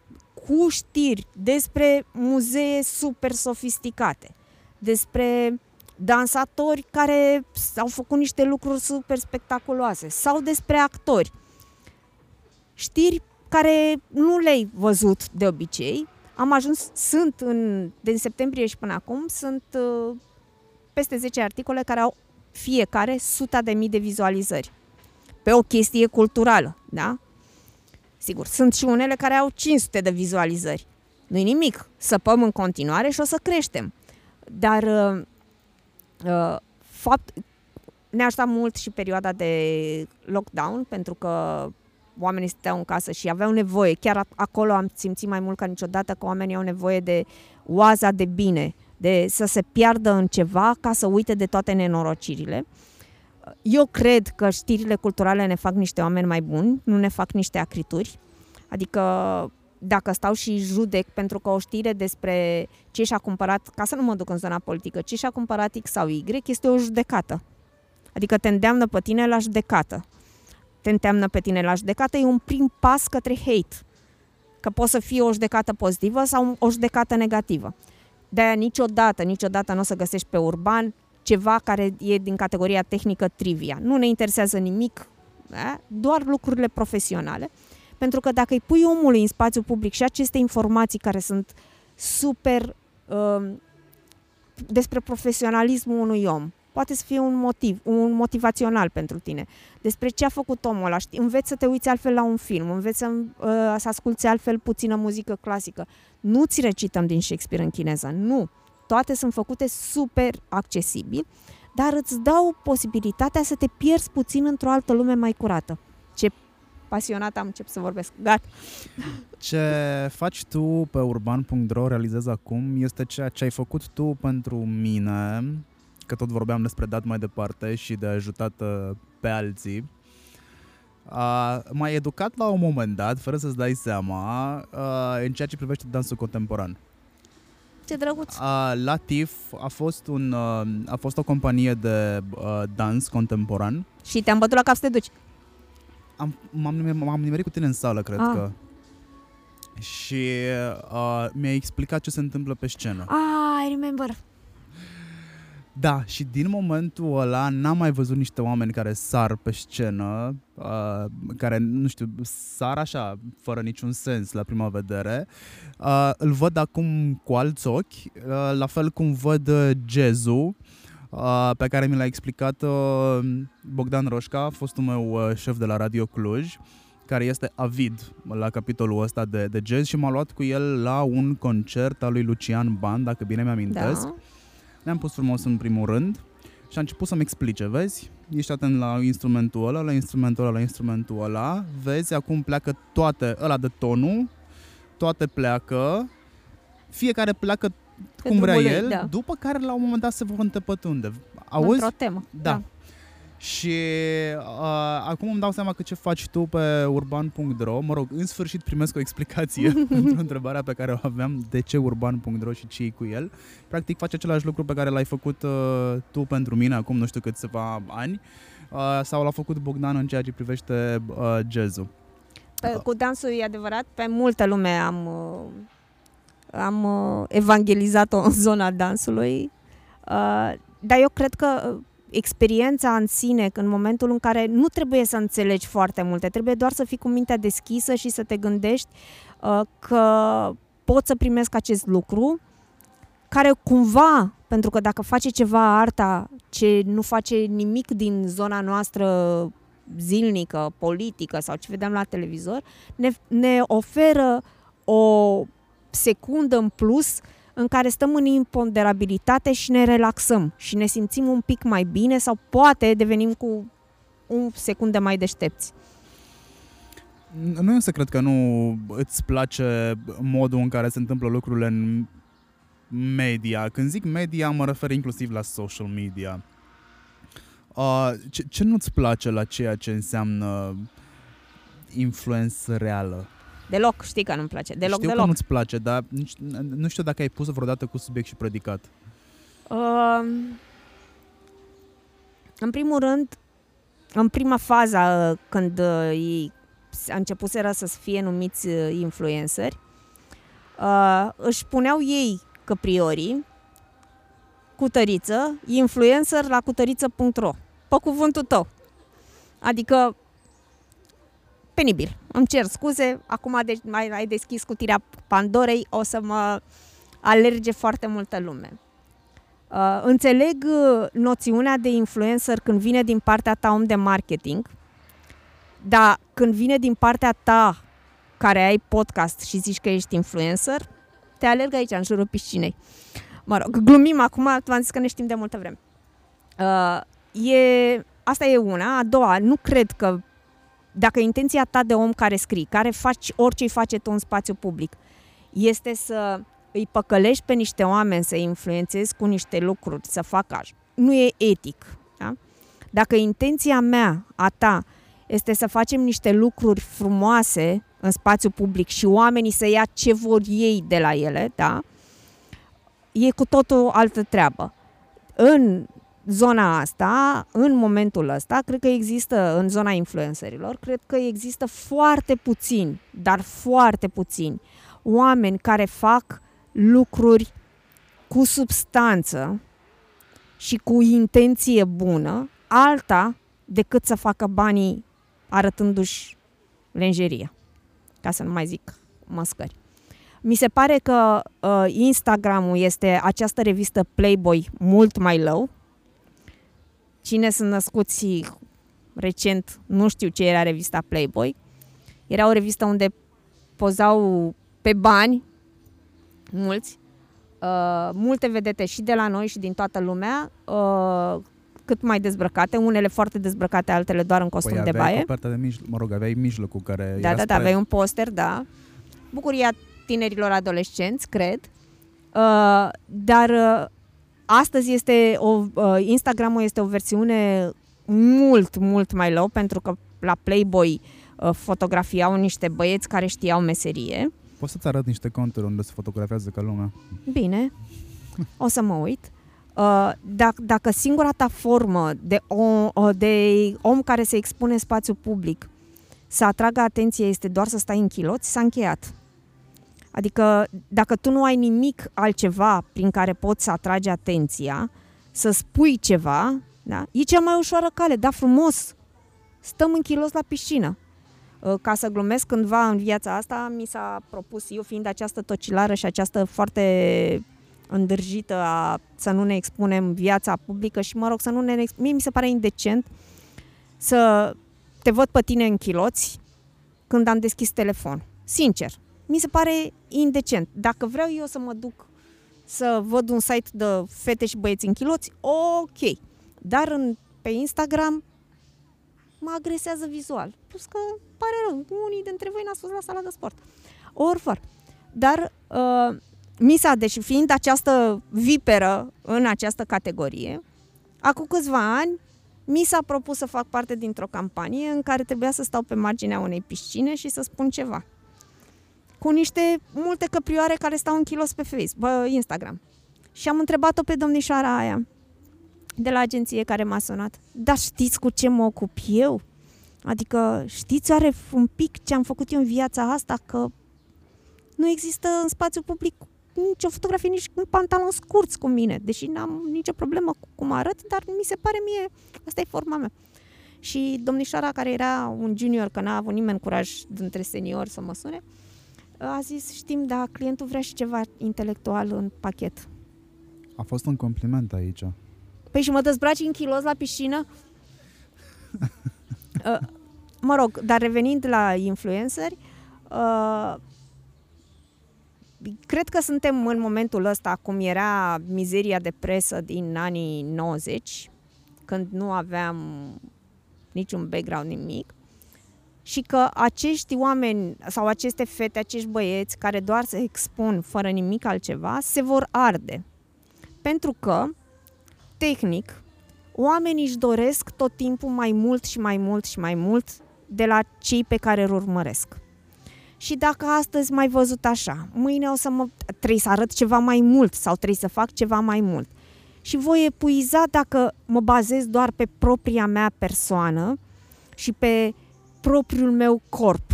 Speaker 4: cu știri despre muzee super sofisticate, despre dansatori care au făcut niște lucruri super spectaculoase sau despre actori. Știri care nu le-ai văzut de obicei. Am ajuns, sunt în, din septembrie și până acum, sunt uh, peste 10 articole care au fiecare suta de mii de vizualizări pe o chestie culturală, da? Sigur, sunt și unele care au 500 de vizualizări. Nu-i nimic, săpăm în continuare și o să creștem. Dar uh, uh, fapt, ne ajută mult și perioada de lockdown, pentru că oamenii stăteau în casă și aveau nevoie, chiar acolo am simțit mai mult ca niciodată că oamenii au nevoie de oaza de bine, de să se piardă în ceva ca să uite de toate nenorocirile. Eu cred că știrile culturale ne fac niște oameni mai buni, nu ne fac niște acrituri. Adică dacă stau și judec pentru că o știre despre ce și-a cumpărat, ca să nu mă duc în zona politică, ce și-a cumpărat X sau Y, este o judecată. Adică te îndeamnă pe tine la judecată. Te îndeamnă pe tine la judecată, e un prim pas către hate. Că poate să fie o judecată pozitivă sau o judecată negativă. De-aia niciodată, niciodată nu o să găsești pe urban ceva care e din categoria tehnică trivia. Nu ne interesează nimic, da? doar lucrurile profesionale. Pentru că dacă îi pui omului în spațiu public și aceste informații care sunt super uh, despre profesionalismul unui om, poate să fie un motiv, un motivațional pentru tine. Despre ce a făcut omul ăla, știi? înveți să te uiți altfel la un film, înveți să, uh, să asculți altfel puțină muzică clasică. Nu ți recităm din Shakespeare în chineză, nu. Toate sunt făcute super accesibil, dar îți dau posibilitatea să te pierzi puțin într-o altă lume mai curată. Ce pasionat am început să vorbesc. Gata.
Speaker 3: Ce faci tu pe urban.ro, realizezi acum, este ceea ce ai făcut tu pentru mine, că tot vorbeam despre dat mai departe și de ajutat uh, pe alții. Uh, m-ai educat la un moment dat, fără să-ți dai seama, uh, în ceea ce privește dansul contemporan.
Speaker 4: Ce drăguț.
Speaker 3: Uh, la TIF a fost, un, uh, a fost o companie de uh, dans contemporan.
Speaker 4: Și te-am bătut la cap să te duci.
Speaker 3: Am, m-am, nimer- m-am nimerit cu tine în sală, cred
Speaker 4: Ah.
Speaker 3: că. Și uh, mi-a explicat ce se întâmplă pe scenă.
Speaker 4: Ah, I remember.
Speaker 3: Da, și din momentul ăla n-am mai văzut niște oameni care sar pe scenă, uh, care, nu știu, sar așa, fără niciun sens la prima vedere. Uh, îl văd acum cu alți ochi, uh, la fel cum văd uh, jazzul, uh, pe care mi l-a explicat uh, Bogdan Roșca, fostul meu uh, șef de la Radio Cluj, care este avid la capitolul ăsta de, de jazz și m-a luat cu el la un concert al lui Lucian Ban, dacă bine mi-amintesc.
Speaker 4: Da.
Speaker 3: Ne-am pus frumos în primul rând și a început să-mi explice, vezi? Ești atent la instrumentul ăla, la instrumentul ăla, la instrumentul ăla, vezi, acum pleacă toate, ăla de tonul, toate pleacă, fiecare pleacă
Speaker 4: Pe
Speaker 3: cum vrea
Speaker 4: drumul lui,
Speaker 3: el,
Speaker 4: da.
Speaker 3: după care la un moment dat se vor întăpătunde. Auzi?
Speaker 4: Într-o temă.
Speaker 3: Da. Și uh, acum îmi dau seama că ce faci tu pe urban.ro, mă rog, în sfârșit primesc o explicație pentru întrebarea pe care o aveam, de ce urban.ro și ce cu el. Practic face același lucru pe care l-ai făcut uh, tu pentru mine acum nu știu câțiva ani uh, sau l-a făcut Bogdan în ceea ce privește uh, jazzul.
Speaker 4: Pe, cu dansul e adevărat, pe multă lume am, uh, am uh, evangelizat-o în zona dansului, uh, dar eu cred că uh, experiența în sine, în momentul în care nu trebuie să înțelegi foarte multe, trebuie doar să fii cu mintea deschisă și să te gândești uh, că poți să primesc acest lucru, care cumva, pentru că dacă face ceva arta ce nu face nimic din zona noastră zilnică, politică sau ce vedem la televizor, ne, ne oferă o secundă în plus în care stăm în imponderabilitate și ne relaxăm și ne simțim un pic mai bine sau poate devenim cu un secundă mai deștepți.
Speaker 3: Nu e un secret că nu îți place modul în care se întâmplă lucrurile în media. Când zic media, mă refer inclusiv la social media. Uh, ce, ce nu-ți place la ceea ce înseamnă influență reală?
Speaker 4: Deloc, știi că nu-mi place. Deloc,
Speaker 3: Știu
Speaker 4: deloc.
Speaker 3: că nu-ți place, dar nici- nu știu dacă ai pus vreodată cu subiect și predicat.
Speaker 4: Uh, în primul rând, în prima fază, uh, când uh, ei a începuseră să fie numiți uh, influenceri, uh, își puneau ei căpriorii, cutăriță, influencer la cutăriță.ro, pe cuvântul tău. Adică, penibil. Îmi cer scuze, acum de- mai ai deschis cutirea Pandorei, o să mă alerge foarte multă lume. Uh, înțeleg uh, noțiunea de influencer când vine din partea ta om de marketing, dar când vine din partea ta care ai podcast și zici că ești influencer, te alerg aici, în jurul piscinei. Mă rog, glumim acum, v-am zis că ne știm de multă vreme. Uh, e, asta e una. A doua, nu cred că dacă intenția ta de om care scrii, care faci orice îi face tu în spațiu public, este să îi păcălești pe niște oameni, să îi influențezi cu niște lucruri, să facă așa. Nu e etic. Da? Dacă intenția mea, a ta, este să facem niște lucruri frumoase în spațiu public și oamenii să ia ce vor ei de la ele, da? e cu totul altă treabă. În zona asta, în momentul ăsta, cred că există, în zona influencerilor, cred că există foarte puțini, dar foarte puțini, oameni care fac lucruri cu substanță și cu intenție bună, alta decât să facă banii arătându-și lenjeria, ca să nu mai zic măscări. Mi se pare că uh, Instagramul este această revistă Playboy mult mai low. Cine sunt născuți recent, nu știu ce era revista Playboy. Era o revistă unde pozau pe bani mulți, uh, multe vedete și de la noi și din toată lumea, uh, cât mai dezbrăcate, unele foarte dezbrăcate, altele doar în costum
Speaker 3: păi
Speaker 4: de
Speaker 3: aveai
Speaker 4: baie.
Speaker 3: coperta de mijloc, mă rog, aveai mijlocul care
Speaker 4: Da,
Speaker 3: era
Speaker 4: da, da,
Speaker 3: spre...
Speaker 4: aveai un poster, da. Bucuria tinerilor adolescenți, cred. Uh, dar uh, astăzi este o, uh, Instagram-ul este o versiune mult, mult mai low, pentru că la Playboy uh, fotografiau niște băieți care știau meserie.
Speaker 3: Poți să-ți arăt niște conturi unde se fotografiază ca lumea.
Speaker 4: Bine, o să mă uit. Uh, dacă, dacă singura ta formă de, o, o- de om care se expune în spațiu public să atragă atenție este doar să stai în chiloți, s-a încheiat. Adică dacă tu nu ai nimic altceva prin care poți să atragi atenția, să spui ceva, da? e cea mai ușoară cale, da frumos, stăm în chilos la piscină. Uh, Ca să glumesc, cândva în viața asta mi s-a propus, eu fiind această tocilară și această foarte îndârjită a să nu ne expunem viața publică și, mă rog, să nu ne... ex- Mie mi se pare indecent să te văd pe tine în chiloți când am deschis telefon. Sincer, mi se pare indecent. Dacă vreau eu să mă duc să văd un site de fete și băieți în chiloți, ok. Dar în, pe Instagram mă agresează vizual. Plus că pare rău, unii dintre voi n-ați fost la sala de sport. Oricum. Dar uh, Misa, deci fiind această viperă în această categorie, acum câțiva ani mi s-a propus să fac parte dintr-o campanie în care trebuia să stau pe marginea unei piscine și să spun ceva. Cu niște multe căprioare care stau în kilos pe Facebook, bă, Instagram. Și am întrebat-o pe domnișoara aia de la agenție care m-a sunat. Dar știți cu ce mă ocup eu? Adică știți oare un pic ce am făcut eu în viața asta că nu există în spațiu public nicio fotografie, nici în pantaloni scurți cu mine, deși n-am nicio problemă cu cum arăt, dar mi se pare mie, asta e forma mea. Și domnișoara care era un junior, că n-a avut nimeni curaj dintre seniori să mă sune, a zis, știm, dar clientul vrea și ceva intelectual în pachet.
Speaker 3: A fost un compliment aici.
Speaker 4: Păi și mă dezbraci în kilos la piscină? uh, mă rog, dar revenind la influenceri, uh, cred că suntem în momentul ăsta, cum era mizeria de presă din anii 90, când nu aveam niciun background, nimic, și că acești oameni sau aceste fete, acești băieți care doar se expun fără nimic altceva, se vor arde. Pentru că tehnic, oamenii își doresc tot timpul mai mult și mai mult și mai mult de la cei pe care îl urmăresc. Și dacă astăzi m-ai văzut așa, mâine o să mă... trebuie să arăt ceva mai mult sau trebuie să fac ceva mai mult. Și voi epuiza dacă mă bazez doar pe propria mea persoană și pe propriul meu corp.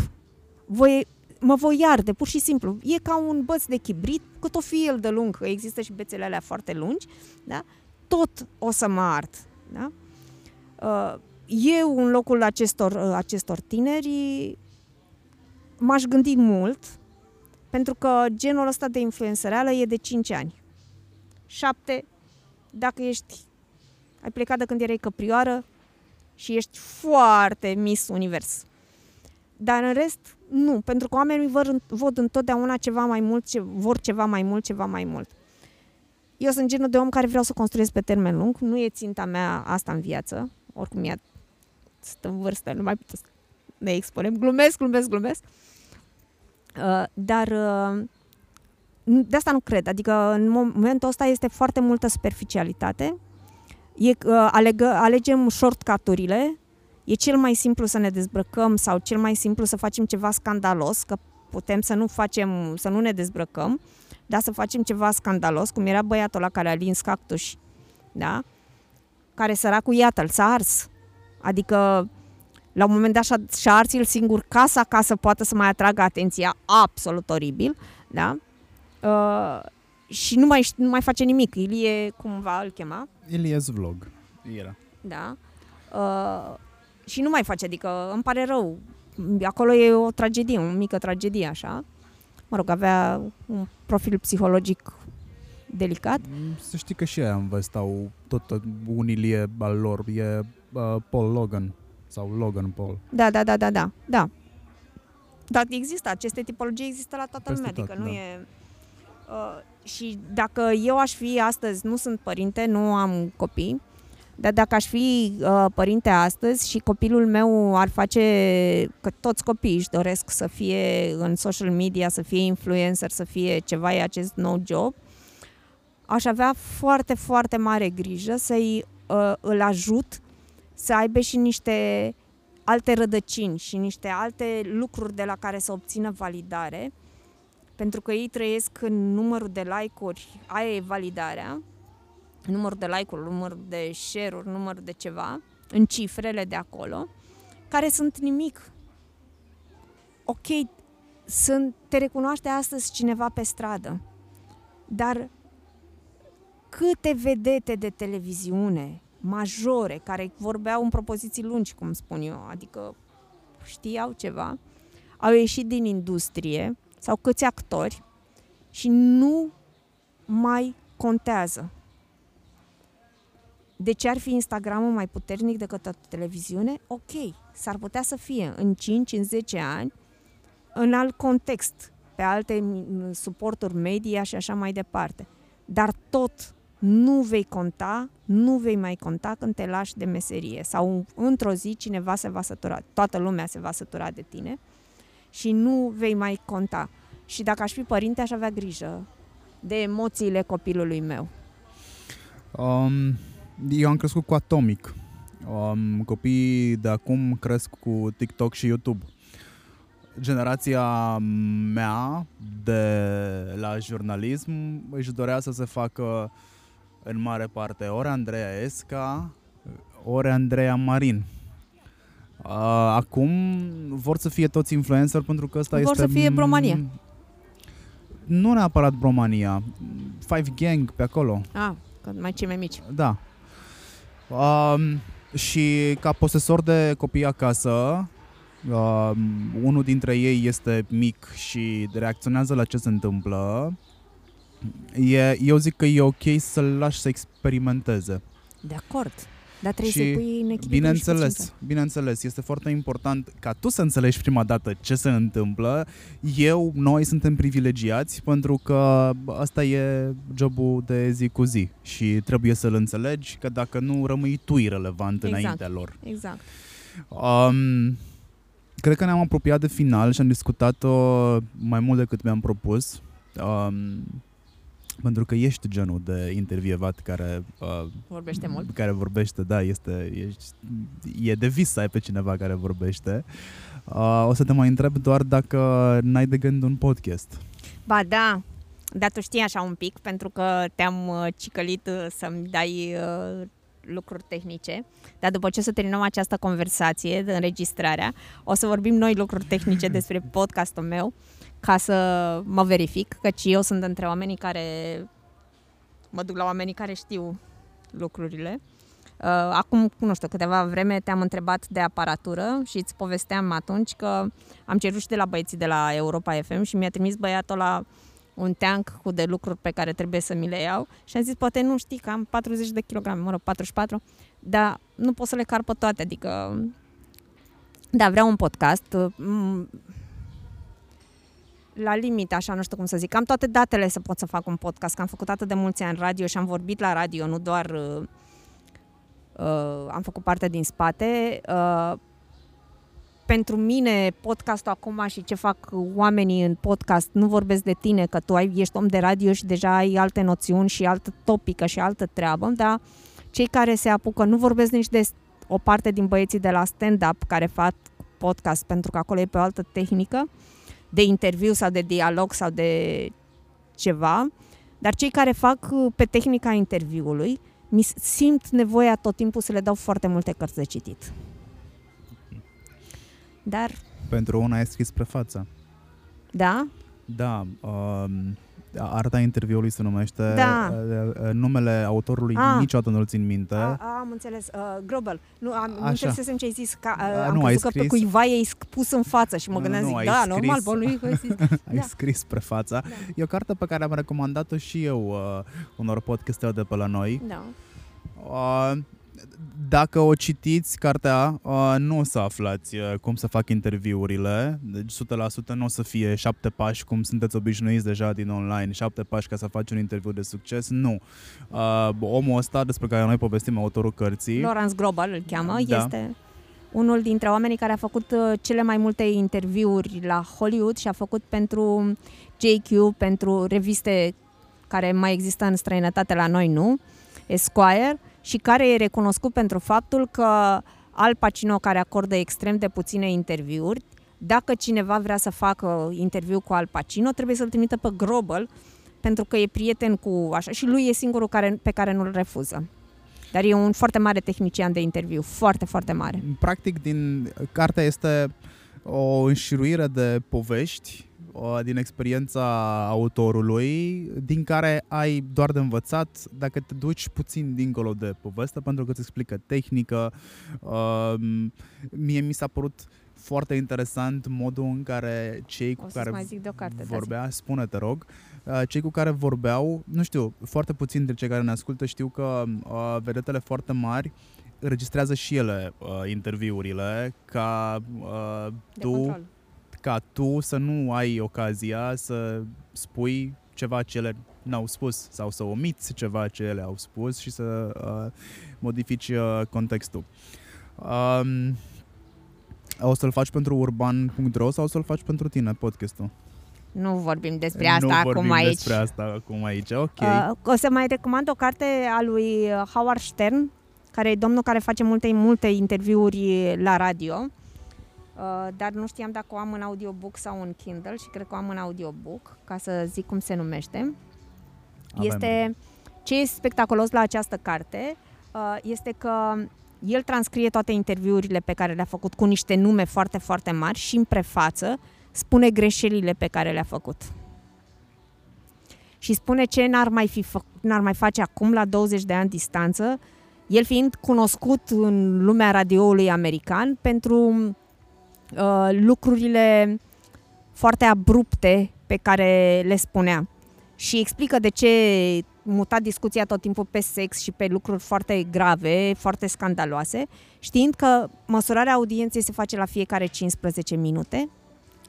Speaker 4: Voi, mă voi arde, pur și simplu. E ca un băț de chibrit, cât o fi el de lung, că există și bețele alea foarte lungi, da? tot o să mă ard. Da? Uh, Eu, în locul acestor, uh, acestor tineri, m-aș gândi mult, pentru că genul ăsta de influențăreală e de 5 ani. 7, dacă ești, ai plecat de când erai căprioară și ești foarte Miss Univers. Dar în rest, nu, pentru că oamenii vor, văd întotdeauna ceva mai mult, ce, vor ceva mai mult, ceva mai mult. Eu sunt genul de om care vreau să construiesc pe termen lung, nu e ținta mea asta în viață, oricum ea stă în vârstă, nu mai putem să ne expunem. Glumesc, glumesc, glumesc. Uh, dar uh, de asta nu cred. Adică în momentul ăsta este foarte multă superficialitate. E, uh, alegă, alegem shortcut-urile. E cel mai simplu să ne dezbrăcăm sau cel mai simplu să facem ceva scandalos, că putem să nu facem, să nu ne dezbrăcăm, dar să facem ceva scandalos, cum era băiatul la care a lins cactus, da? Care săracul, iată-l, s-a ars. Adică la un moment dat și-a, și-a ars el singur casa ca să poată să mai atragă atenția absolut oribil, da? Uh, și nu mai, nu mai face nimic. Ilie, cumva îl chema,
Speaker 3: Ilies Vlog. Era.
Speaker 4: da? Uh, și nu mai face, adică îmi pare rău. Acolo e o tragedie, o mică tragedie, așa. Mă rog, avea un profil psihologic delicat.
Speaker 3: Mm, Să știi că și aia în vest au tot uh, un Ilie al lor. E uh, Paul Logan. Sau Logan Paul.
Speaker 4: Da, da, da, da, da, da. Dar există, aceste tipologii există la toată
Speaker 3: Peste
Speaker 4: lumea,
Speaker 3: tot,
Speaker 4: adică nu
Speaker 3: da.
Speaker 4: e... Uh, și dacă eu aș fi astăzi, nu sunt părinte, nu am copii, Dar dacă aș fi uh, părinte astăzi și copilul meu ar face, că toți copiii își doresc să fie în social media, să fie influencer, să fie ceva, e acest nou job, aș avea foarte, foarte mare grijă să-i uh, îl ajut să aibă și niște alte rădăcini și niște alte lucruri de la care să obțină validare, pentru că ei trăiesc în numărul de like-uri, aia e validarea, numărul de like-uri, numărul de share-uri, numărul de ceva, în cifrele de acolo, care sunt nimic. Ok, sunt, te recunoaște astăzi cineva pe stradă, dar câte vedete de televiziune majore care vorbeau în propoziții lungi, cum spun eu, adică știau ceva, au ieșit din industrie sau câți actori și nu mai contează. De ce ar fi Instagramul mai puternic decât o televiziune? Ok, s-ar putea să fie în 5, în 10 ani, în alt context, pe alte suporturi media și așa mai departe. Dar tot nu vei conta, nu vei mai conta când te lași de meserie sau într-o zi cineva se va sătura, toată lumea se va sătura de tine și nu vei mai conta. Și dacă aș fi părinte, aș avea grijă de emoțiile copilului meu.
Speaker 3: Um, eu am crescut cu Atomic. Um, copiii de acum cresc cu TikTok și YouTube. Generația mea de la jurnalism își dorea să se facă în mare parte ori Andreea Esca, ori Andreea Marin. Uh, acum vor să fie toți influencer pentru că ăsta
Speaker 4: vor
Speaker 3: este...
Speaker 4: Vor să fie bromania.
Speaker 3: Nu neapărat bromania. Five Gang pe acolo.
Speaker 4: Ah, mai cei mai mici.
Speaker 3: Da. Um, și ca posesor de copii acasă, um, unul dintre ei este mic și reacționează la ce se întâmplă, e, eu zic că e ok să-l lași să experimenteze.
Speaker 4: De acord. Dar trebuie
Speaker 3: și,
Speaker 4: să pui în echilibru
Speaker 3: bineînțeles,
Speaker 4: și
Speaker 3: bineînțeles, este foarte important ca tu să înțelegi prima dată ce se întâmplă. Eu, noi suntem privilegiați pentru că asta e jobul de zi cu zi și trebuie să-l înțelegi că dacă nu rămâi tu irrelevant
Speaker 4: exact.
Speaker 3: înaintea lor.
Speaker 4: Exact.
Speaker 3: Um, cred că ne-am apropiat de final și am discutat-o mai mult decât mi-am propus. Um, pentru că ești genul de intervievat care...
Speaker 4: Uh, vorbește mult.
Speaker 3: Care vorbește, da, este, ești, e de vis să ai pe cineva care vorbește. Uh, o să te mai întreb doar dacă n-ai de gând un podcast.
Speaker 4: Ba da, dar tu știi așa un pic, pentru că te-am uh, cicălit uh, să-mi dai uh, lucruri tehnice, dar după ce să terminăm această conversație de înregistrarea, o să vorbim noi lucruri tehnice despre podcastul meu ca să mă verific, căci eu sunt dintre oamenii care mă duc la oamenii care știu lucrurile. Uh, acum, nu știu, câteva vreme te-am întrebat de aparatură și îți povesteam atunci că am cerut și de la băieții de la Europa FM și mi-a trimis băiatul la un tank cu de lucruri pe care trebuie să mi le iau și am zis, poate nu știi că am 40 de kilograme, mă rog, 44, dar nu pot să le car pe toate, adică da, vreau un podcast. Mm, la limit, așa, nu știu cum să zic. Am toate datele să pot să fac un podcast, că am făcut atât de mulți ani radio și am vorbit la radio, nu doar uh, uh, am făcut parte din spate. Uh, pentru mine, podcastul acum și ce fac oamenii în podcast, nu vorbesc de tine, că tu ai, ești om de radio și deja ai alte noțiuni și altă topică și altă treabă, dar cei care se apucă, nu vorbesc nici de o parte din băieții de la stand-up care fac podcast, pentru că acolo e pe o altă tehnică, uh, de interviu sau de dialog sau de ceva, dar cei care fac uh, pe tehnica interviului mi simt nevoia tot timpul să le dau foarte multe cărți de citit. Dar...
Speaker 3: Pentru una ai scris prefața.
Speaker 4: Da?
Speaker 3: Da. Um, arta interviului se numește.
Speaker 4: Da.
Speaker 3: Uh, uh, numele autorului ah. niciodată nu-l țin minte.
Speaker 4: A, a, am înțeles. Uh, Global. Nu, am, nu înțelesem ce ai zis. Ca, uh,
Speaker 3: a,
Speaker 4: am
Speaker 3: nu,
Speaker 4: crezut
Speaker 3: că
Speaker 4: scris... pe cuiva ei pus în față și mă gândeam,
Speaker 3: nu,
Speaker 4: zic,
Speaker 3: ai
Speaker 4: da,
Speaker 3: scris,
Speaker 4: normal, bă, lui
Speaker 3: Ai
Speaker 4: da.
Speaker 3: scris prefața. Da. E o carte pe care am recomandat-o și eu uh, unor podcasteri de pe la noi.
Speaker 4: Da.
Speaker 3: Uh, dacă o citiți, cartea, uh, nu o să aflați uh, cum să fac interviurile, deci 100% nu o să fie șapte pași cum sunteți obișnuiți deja din online, șapte pași ca să faci un interviu de succes, nu. Uh, omul ăsta despre care noi povestim, autorul cărții,
Speaker 4: Lawrence Global îl cheamă,
Speaker 3: Da.
Speaker 4: este unul dintre oamenii care a făcut uh, cele mai multe interviuri la Hollywood și a făcut pentru JQ, pentru reviste care mai există în străinătate la noi, nu? Esquire, și care e recunoscut pentru faptul că Al Pacino, care acordă extrem de puține interviuri, dacă cineva vrea să facă interviu cu Al Pacino, trebuie să-l trimită pe Global, pentru că e prieten cu așa și lui e singurul care, pe care nu-l refuză. Dar e un foarte mare tehnician de interviu, foarte, foarte mare.
Speaker 3: practic din cartea este o înșiruire de povești o, din experiența autorului, din care ai doar de învățat dacă te duci puțin dincolo de poveste, pentru că îți explică tehnică. Um, mie mi s-a părut foarte interesant modul în care cei cu
Speaker 4: O să-ți
Speaker 3: care
Speaker 4: mai zic de o carte. da, zi.
Speaker 3: vorbea, spune te rog, uh, cei cu care vorbeau, nu știu, foarte puțini dintre cei care ne ascultă știu că uh, vedetele foarte mari înregistrează și ele uh, interviurile ca uh,
Speaker 4: De
Speaker 3: tu
Speaker 4: control.
Speaker 3: Ca tu să nu ai ocazia să spui ceva ce ele n-au spus sau să omiți ceva ce ele au spus și să uh, modifici uh, contextul. Um, o să-l faci pentru urban.ro sau o să-l faci pentru tine podcastul?
Speaker 4: Nu vorbim despre asta
Speaker 3: nu vorbim
Speaker 4: acum aici.
Speaker 3: despre asta acum aici, ok.
Speaker 4: Uh, o să mai recomand o carte a lui uh, Howard Stern, care e domnul care face multe, multe interviuri la radio, uh, dar nu știam dacă o am în audiobook sau în Kindle și cred că o am în audiobook, ca să zic cum se numește.
Speaker 3: Avem.
Speaker 4: Este ce e spectaculos la această carte uh, este că el transcrie toate interviurile pe care le-a făcut cu niște nume foarte, foarte mari și în prefață spune greșelile pe care le-a făcut. Și spune ce n-ar mai, fi fă- n-ar mai face acum la 20 de ani distanță, el fiind cunoscut în lumea radioului american pentru uh, lucrurile foarte abrupte pe care le spunea. Și explică de ce muta discuția tot timpul pe sex și pe lucruri foarte grave, foarte scandaloase, știind că măsurarea audienței se face la fiecare 15 minute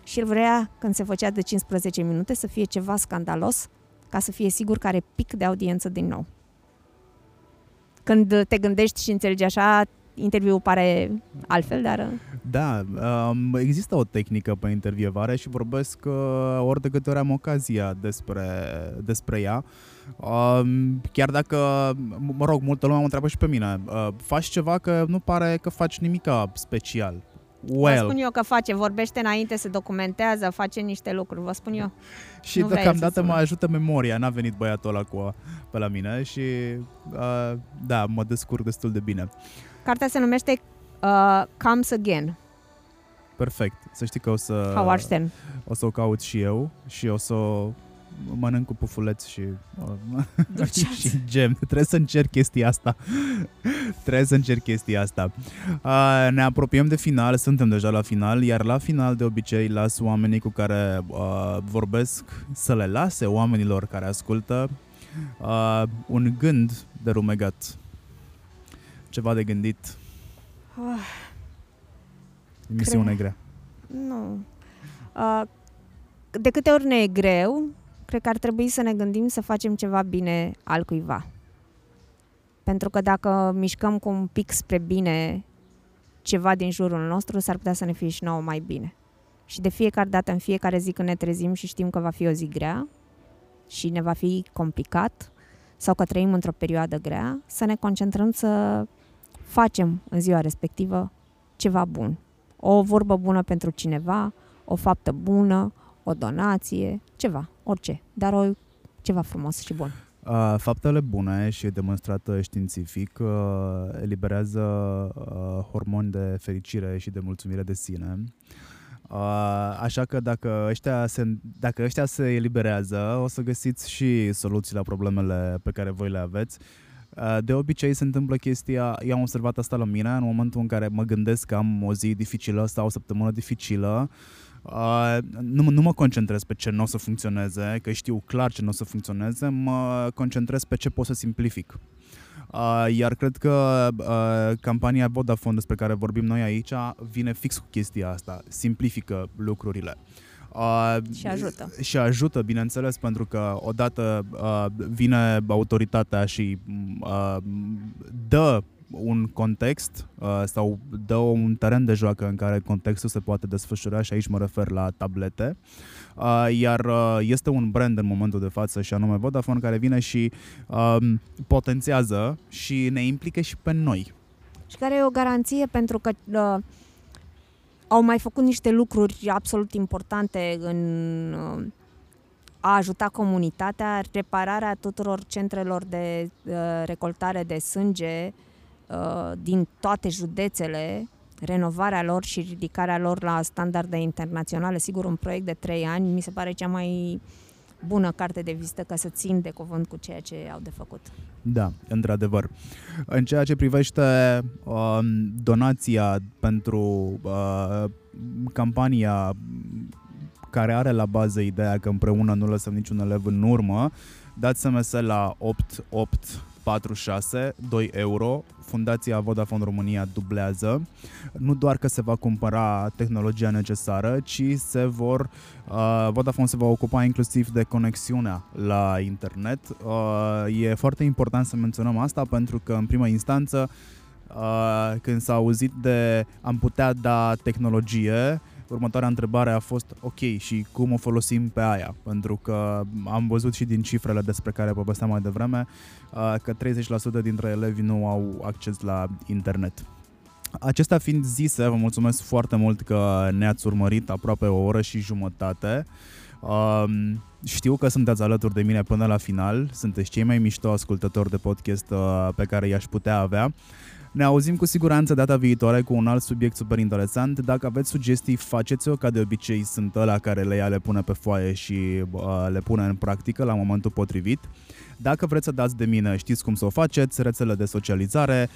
Speaker 4: și el vrea, când se făcea de 15 minute, să fie ceva scandalos, ca să fie sigur că are pic de audiență din nou. Când te gândești și înțelegi așa, interviul pare altfel, dar
Speaker 3: Da, um, există o tehnică pe intervievare și vorbesc uh, ori de câte ori am ocazia despre, despre ea. Um, chiar dacă, m- mă rog, multă lume mă întreabă și pe mine, uh, faci ceva că nu pare că faci nimica special.
Speaker 4: vă spun
Speaker 3: Well,
Speaker 4: eu că face, vorbește înainte, se documentează, face niște lucruri, vă spun eu.
Speaker 3: și
Speaker 4: nu vrea el
Speaker 3: deocamdată
Speaker 4: să
Speaker 3: mă
Speaker 4: spună.
Speaker 3: ajută memoria, n-a venit băiatul ăla cu pe la mine și uh, da, mă descurc destul de bine.
Speaker 4: Cartea se numește uh, Comes Again,
Speaker 3: Perfect, să știi că o să...
Speaker 4: Howard Stern.
Speaker 3: o să o caut și eu și o să o mănânc cu pufuleț și, uh,
Speaker 4: Dulceață.
Speaker 3: și gem. Trebuie să încerc chestia asta. Trebuie să încerc chestia asta. Uh, ne apropiem de final, suntem deja la final, iar la final de obicei las oamenii cu care uh, vorbesc să le lase oamenilor care ascultă uh, un gând de rumegat. Ceva de gândit. Misiune
Speaker 4: Cred-
Speaker 3: grea.
Speaker 4: Nu. Uh, de câte ori ne e greu, cred că ar trebui să ne gândim să facem ceva bine al cuiva. Pentru că dacă mișcăm cu un pic spre bine ceva din jurul nostru, s-ar putea să ne fie și nouă mai bine. Și de fiecare dată, în fiecare zi când ne trezim și știm că va fi o zi grea și ne va fi complicat sau că trăim într-o perioadă grea, să ne concentrăm să facem în ziua respectivă ceva bun. O vorbă bună pentru cineva, o faptă bună, o donație, ceva, orice, dar o, ceva frumos și bun.
Speaker 3: Uh, faptele bune și demonstrată științific uh, eliberează uh, hormoni de fericire și de mulțumire de sine. Uh, așa că dacă ăștia, se, dacă ăștia se eliberează, o să găsiți și soluții la problemele pe care voi le aveți. Uh, De obicei se întâmplă chestia, eu am observat asta la mine, în momentul în care mă gândesc că am o zi dificilă sau o săptămână dificilă, Uh, nu, mă- nu mă concentrez pe ce nu o să funcționeze, că știu clar ce nu o să funcționeze, mă concentrez pe ce pot să simplific. Uh, iar cred că uh, campania Vodafone despre care vorbim noi aici vine fix cu chestia asta, simplifică lucrurile.
Speaker 4: Uh, și ajută.
Speaker 3: Și ajută, bineînțeles, pentru că odată uh, vine autoritatea și uh, dă un context uh, sau dă un teren de joacă în care contextul se poate desfășura și aici mă refer la tablete. Uh, iar uh, este un brand în momentul de față și anume Vodafone care vine și uh, potențează și ne implică și pe noi.
Speaker 4: Și care e o garanție pentru că uh, au mai făcut niște lucruri absolut importante în uh, a ajuta comunitatea, repararea tuturor centrelor de uh, recoltare de sânge uh, din toate județele, renovarea lor și ridicarea lor la standarde internaționale. Sigur, un proiect de trei ani mi se pare cea mai bună carte de vizită ca să țin de cuvânt cu ceea ce au de făcut.
Speaker 3: Da, într-adevăr. În ceea ce privește uh, donația pentru uh, campania care are la bază ideea că împreună nu lăsăm niciun elev în urmă, dați SMS la 8846, 2 euro. Fundația Vodafone România dublează. Nu doar că se va cumpăra tehnologia necesară, ci se vor uh, Vodafone se va ocupa inclusiv de conexiunea la internet. Uh, e foarte important să menționăm asta pentru că în prima instanță uh, când s-a auzit de am putea da tehnologie, următoarea întrebare a fost ok și cum o folosim pe aia, pentru că am văzut și din cifrele despre care povesteam mai devreme uh, că 30% dintre elevi nu au acces la internet. Acestea fiind zise, vă mulțumesc foarte mult că ne-ați urmărit aproape o oră și jumătate. Um, știu că sunteți alături de mine până la final, sunteți cei mai mișto ascultători de podcast uh, pe care i-aș putea avea. Ne auzim cu siguranță data viitoare cu un alt subiect super interesant. Dacă aveți sugestii, faceți-o, ca de obicei sunt ăla care le ia, le pune pe foaie și uh, le pune în practică la momentul potrivit. Dacă vreți să dați de mine, știți cum să o faceți, rețele de socializare.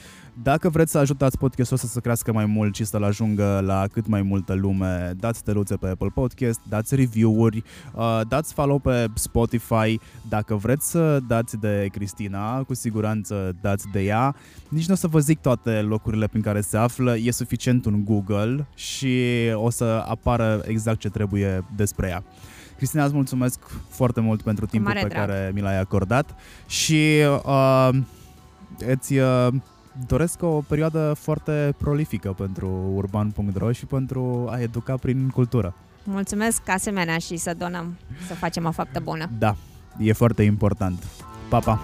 Speaker 3: Dacă vreți să ajutați podcastul să se crească mai mult și să-l ajungă la cât mai multă lume, dați steluțe pe Apple Podcast, dați review-uri, uh, dați follow pe Spotify. Dacă vreți să dați de Cristina, cu siguranță dați de ea. Nici nu o să vă zic toate locurile prin care se află, e suficient un Google și o să apară exact ce trebuie despre ea. Cristina, îți mulțumesc foarte mult pentru timpul pe drag. care mi l-ai acordat și uh, îți uh, doresc o perioadă foarte prolifică pentru urban.ro și pentru a educa prin cultură.
Speaker 4: Mulțumesc asemenea și să donăm, să facem o faptă bună.
Speaker 3: Da, e foarte important. Pa, pa!